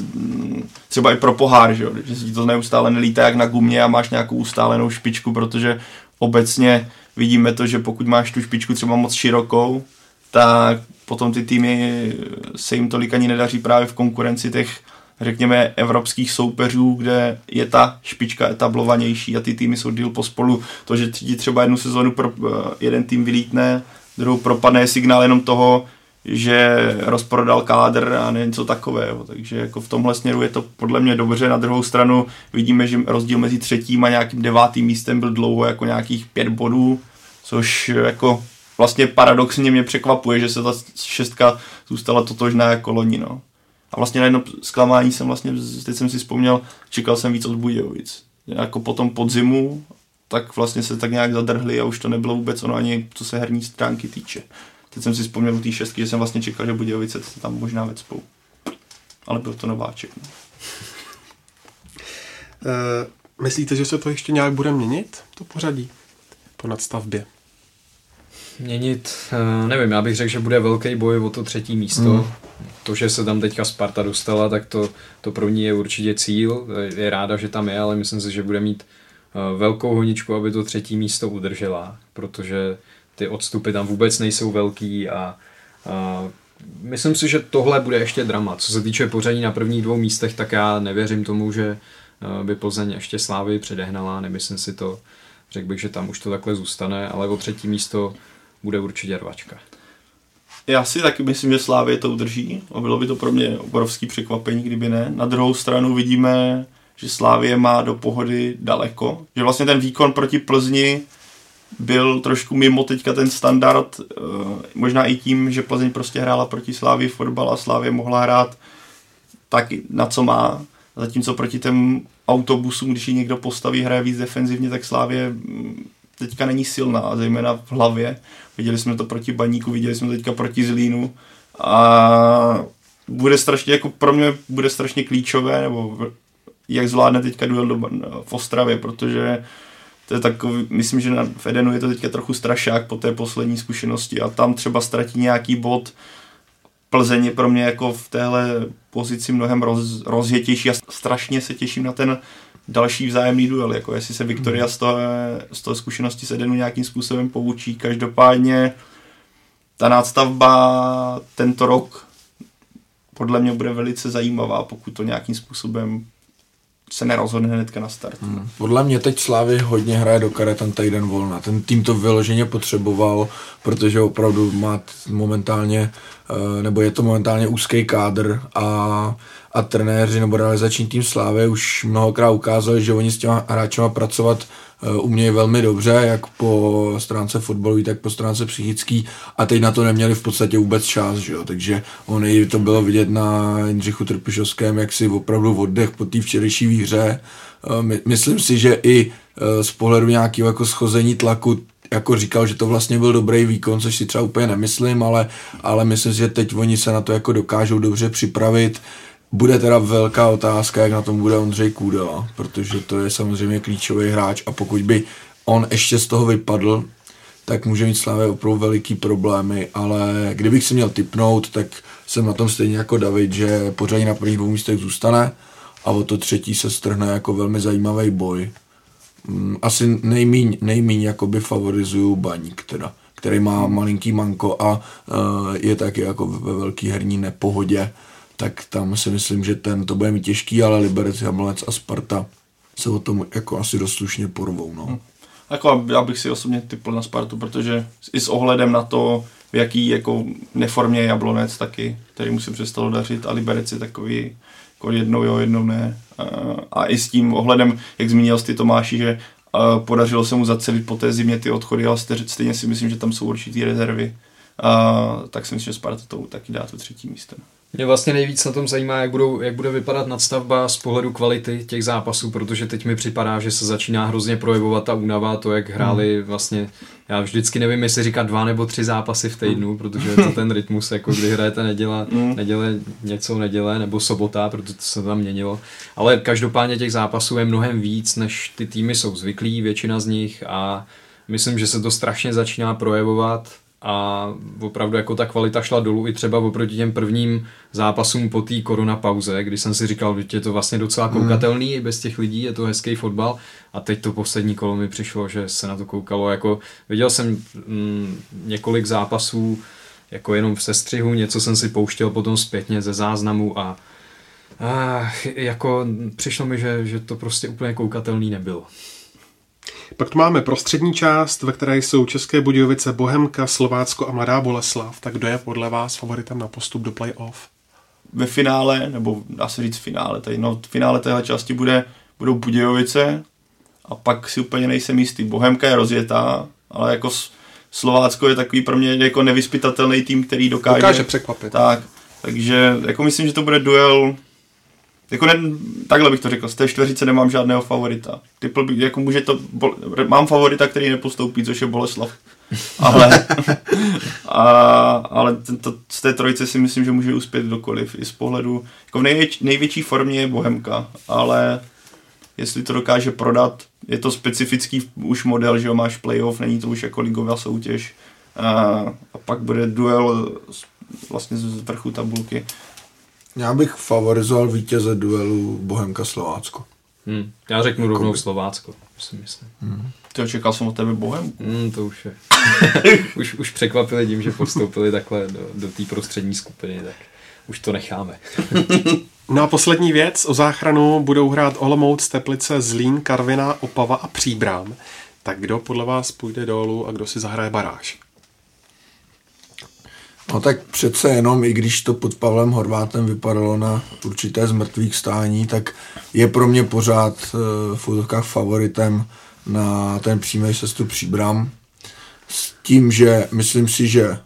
třeba i pro pohár, že jo, že si to neustále nelítá jak na gumě a máš nějakou ustálenou špičku, protože obecně vidíme to, že pokud máš tu špičku třeba moc širokou, tak potom ty týmy se jim tolik ani nedaří právě v konkurenci těch, řekněme, evropských soupeřů, kde je ta špička etablovanější a ty týmy jsou díl pospolu. To, že ti třeba jednu sezónu pro jeden tým vylítne, druhou propadne signál jenom toho, že rozprodal kádr a něco takového. Takže jako v tomhle směru je to podle mě dobře. Na druhou stranu vidíme, že rozdíl mezi třetím a nějakým devátým místem byl dlouho jako nějakých pět bodů, což jako vlastně paradoxně mě překvapuje, že se ta šestka zůstala totožná jako loni. No. A vlastně na jedno zklamání jsem vlastně, teď jsem si vzpomněl, čekal jsem víc od Budějovic. Jako po tom podzimu, tak vlastně se tak nějak zadrhli a už to nebylo vůbec ono ani co se herní stránky týče. Teď jsem si vzpomněl u té šestky, že jsem vlastně čekal, že Budějovice se tam možná vecpou. Ale byl to nováček. No. Uh, myslíte, že se to ještě nějak bude měnit, to pořadí po nadstavbě? Měnit, uh, nevím, já bych řekl, že bude velký boj o to třetí místo. Mm. To, že se tam teďka Sparta dostala, tak to, to pro ní je určitě cíl. Je ráda, že tam je, ale myslím si, že bude mít velkou honičku, aby to třetí místo udržela, protože ty odstupy tam vůbec nejsou velký a, a myslím si, že tohle bude ještě drama. Co se týče pořadí na prvních dvou místech, tak já nevěřím tomu, že by Plzeň ještě Slávy předehnala, nemyslím si to. Řekl bych, že tam už to takhle zůstane, ale o třetí místo bude určitě rvačka. Já si taky myslím, že Slávě to udrží a bylo by to pro mě obrovský překvapení, kdyby ne. Na druhou stranu vidíme, že Slávě má do pohody daleko, že vlastně ten výkon proti Plzni byl trošku mimo teďka ten standard, eh, možná i tím, že Plzeň prostě hrála proti Slávii fotbal a Slávě mohla hrát tak, na co má. Zatímco proti těm autobusům, když ji někdo postaví, hraje víc defenzivně, tak Slávě mm, teďka není silná, zejména v hlavě. Viděli jsme to proti Baníku, viděli jsme to teďka proti Zlínu a bude strašně, jako pro mě bude strašně klíčové, nebo jak zvládne teďka duel do, v Ostravě, protože to je takový, myslím, že na, v Edenu je to teďka trochu strašák po té poslední zkušenosti a tam třeba ztratí nějaký bod. Plzeň je pro mě jako v téhle pozici mnohem roz, rozjetější a strašně se těším na ten další vzájemný duel, jako jestli se Viktoria z toho, z toho zkušenosti z Edenu nějakým způsobem poučí. Každopádně ta nástavba tento rok podle mě bude velice zajímavá, pokud to nějakým způsobem se nerozhodne hnedka na start. Hmm. Podle mě teď Slávy hodně hraje do kare ten týden volna. Ten tým to vyloženě potřeboval, protože opravdu má momentálně, eh, nebo je to momentálně úzký kádr a, a trenéři nebo realizační tým Slávy už mnohokrát ukázali, že oni s těma hráčema pracovat Eh, umějí velmi dobře, jak po stránce fotbalové, tak po stránce psychický a teď na to neměli v podstatě vůbec čas, že jo? takže oni to bylo vidět na Jindřichu Trpišovském, jak si opravdu oddech po té včerejší výhře. Eh, myslím si, že i eh, z pohledu nějakého jako schození tlaku jako říkal, že to vlastně byl dobrý výkon, což si třeba úplně nemyslím, ale, ale myslím si, že teď oni se na to jako dokážou dobře připravit. Bude teda velká otázka, jak na tom bude Ondřej Kůdela, protože to je samozřejmě klíčový hráč a pokud by on ještě z toho vypadl, tak může mít Slávě opravdu veliký problémy, ale kdybych si měl typnout, tak jsem na tom stejně jako David, že pořádně na prvních dvou místech zůstane a o to třetí se strhne jako velmi zajímavý boj. Mm, asi nejmíň, nejmíň jakoby favorizuju Baník teda, který má malinký manko a uh, je taky jako ve velký herní nepohodě tak tam si myslím, že ten to bude mít těžký, ale Liberec, Jablonec a Sparta se o tom jako asi doslušně porvou. No. Hmm. Jako já bych si osobně typl na Spartu, protože i s ohledem na to, v jaký jako neformě Jablonec taky, který musí přestalo dařit a Liberec je takový jako jednou jo, jednou ne. A, a i s tím ohledem, jak zmínil jsi ty Tomáši, že a podařilo se mu zacelit po té zimě ty odchody, ale stejně si myslím, že tam jsou určitý rezervy. A, tak si myslím, že Sparta to taky dá to třetí místo. Mě vlastně nejvíc na tom zajímá, jak, budou, jak bude vypadat nadstavba z pohledu kvality těch zápasů, protože teď mi připadá, že se začíná hrozně projevovat ta únava, to, jak hráli hmm. vlastně já vždycky nevím, jestli říkat dva nebo tři zápasy v týdnu, protože je to ten rytmus, jako kdy hrajete neděle, neděle něco neděle, nebo sobota, protože to se tam měnilo. Ale každopádně těch zápasů je mnohem víc, než ty týmy jsou zvyklí, většina z nich a myslím, že se to strašně začíná projevovat a opravdu jako ta kvalita šla dolů i třeba oproti těm prvním zápasům po té korona pauze, kdy jsem si říkal, že je to vlastně docela koukatelný, i bez těch lidí, je to hezký fotbal. A teď to poslední kolo mi přišlo, že se na to koukalo, jako viděl jsem mm, několik zápasů jako jenom v sestřihu, něco jsem si pouštěl potom zpětně ze záznamu a a jako přišlo mi, že, že to prostě úplně koukatelný nebylo. Pak tu máme prostřední část, ve které jsou České Budějovice, Bohemka, Slovácko a Mladá Boleslav. Tak kdo je podle vás favoritem na postup do playoff? Ve finále, nebo dá se říct finále, tady, no, v finále téhle části bude, budou Budějovice a pak si úplně nejsem jistý. Bohemka je rozjetá, ale jako Slovácko je takový pro mě jako nevyspytatelný tým, který dokáže... Dokáže překvapit. Tak, takže jako myslím, že to bude duel jako ne, takhle bych to řekl, z té čtveřice nemám žádného favorita. Typl bych, jako může to, bol, mám favorita, který nepostoupí, což je Boleslav. Ale, a, ale tento, z té trojice si myslím, že může uspět kdokoliv. I z pohledu, jako v nejvěč, největší formě je Bohemka, ale jestli to dokáže prodat, je to specifický už model, že jo, máš playoff, není to už jako ligová soutěž. A, a pak bude duel vlastně z vrchu tabulky. Já bych favorizoval vítěze duelu Bohemka Slovácko. Hmm. Já řeknu rovnou Slovácko, si myslím. Hmm. Ty očekal jsem od tebe Bohem? Hmm, to už je. už, už překvapili tím, že postoupili takhle do, do té prostřední skupiny, tak už to necháme. no a poslední věc, o záchranu budou hrát Olomouc, Teplice, Zlín, Karvina, Opava a Příbrám. Tak kdo podle vás půjde dolů a kdo si zahraje baráž? No tak přece jenom, i když to pod Pavlem Horvátem vypadalo na určité z mrtvých stání, tak je pro mě pořád uh, v útovkách favoritem na ten přímý sestup Příbram. S tím, že myslím si, že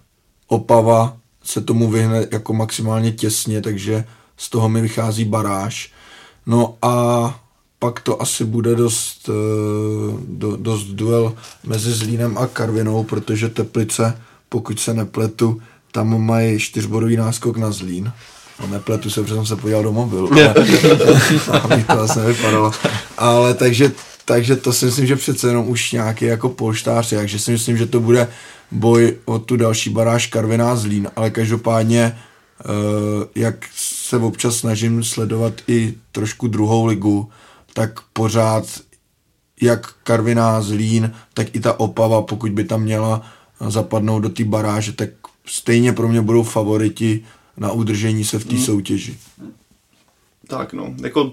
Opava se tomu vyhne jako maximálně těsně, takže z toho mi vychází baráž. No a pak to asi bude dost, uh, do, dost duel mezi Zlínem a Karvinou, protože Teplice, pokud se nepletu, tam mají čtyřbodový náskok na Zlín. No nepletu se, protože jsem se podíval do mobilu. Ale, to asi nevypadalo. Ale takže, takže to si myslím, že přece jenom už nějaký jako polštář, takže si myslím, že to bude boj o tu další baráž Karviná Zlín, ale každopádně Uh, jak se občas snažím sledovat i trošku druhou ligu, tak pořád jak Karviná Zlín, tak i ta Opava, pokud by tam měla zapadnout do té baráže, tak stejně pro mě budou favoriti na udržení se v té hmm. soutěži. Tak no, jako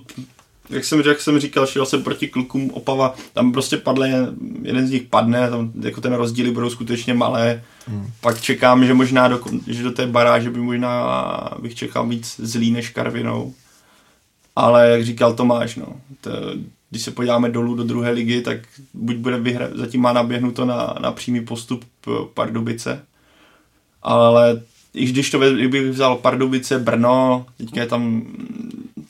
jak jsem, jak jsem říkal, šel jsem proti klukům Opava, tam prostě padle, jeden z nich padne, tam jako ten rozdíly budou skutečně malé. Hmm. Pak čekám, že možná do, že do té baráže by možná bych čekal víc zlý než Karvinou. Ale jak říkal Tomáš, no, to, když se podíváme dolů do druhé ligy, tak buď bude vyhra, zatím má naběhnuto na, na přímý postup Pardubice, ale i když to kdybych vzal Pardubice, Brno, teďka je tam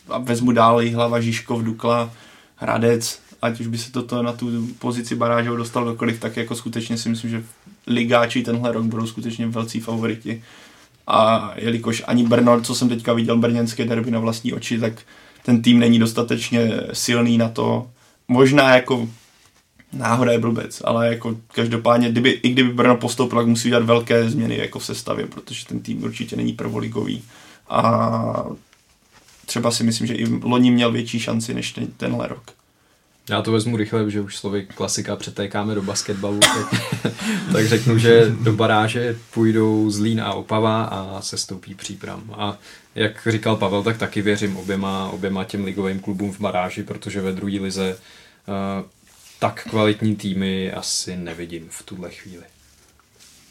a vezmu dál hlava Žižkov, Dukla, Hradec, ať už by se toto na tu pozici baráže dostal dokoliv, tak jako skutečně si myslím, že ligáči tenhle rok budou skutečně velcí favoriti. A jelikož ani Brno, co jsem teďka viděl brněnské derby na vlastní oči, tak ten tým není dostatečně silný na to. Možná jako náhoda je blbec, ale jako každopádně, kdyby, i kdyby Brno postoupil, tak musí dělat velké změny jako v sestavě, protože ten tým určitě není prvoligový. A třeba si myslím, že i loni měl větší šanci než ten, tenhle rok. Já to vezmu rychle, že už slovy klasika přetékáme do basketbalu, tak, tak řeknu, že do baráže půjdou Zlín a Opava a se stoupí přípram. A jak říkal Pavel, tak taky věřím oběma, oběma těm ligovým klubům v baráži, protože ve druhé lize uh, tak kvalitní týmy asi nevidím v tuhle chvíli.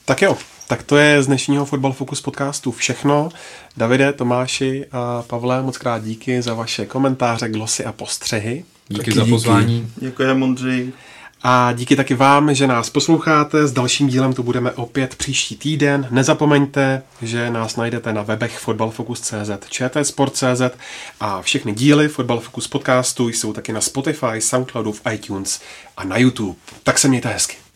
Tak jo, tak to je z dnešního Football Focus podcastu všechno. Davide, Tomáši a Pavle, moc krát díky za vaše komentáře, glosy a postřehy. Díky Taky za pozvání. Děkuji, Mondřej. A díky taky vám, že nás posloucháte. S dalším dílem tu budeme opět příští týden. Nezapomeňte, že nás najdete na webech fotbalfocus.cz, čtsport.cz a všechny díly Fotbal Focus podcastu jsou taky na Spotify, Soundcloudu, v iTunes a na YouTube. Tak se mějte hezky.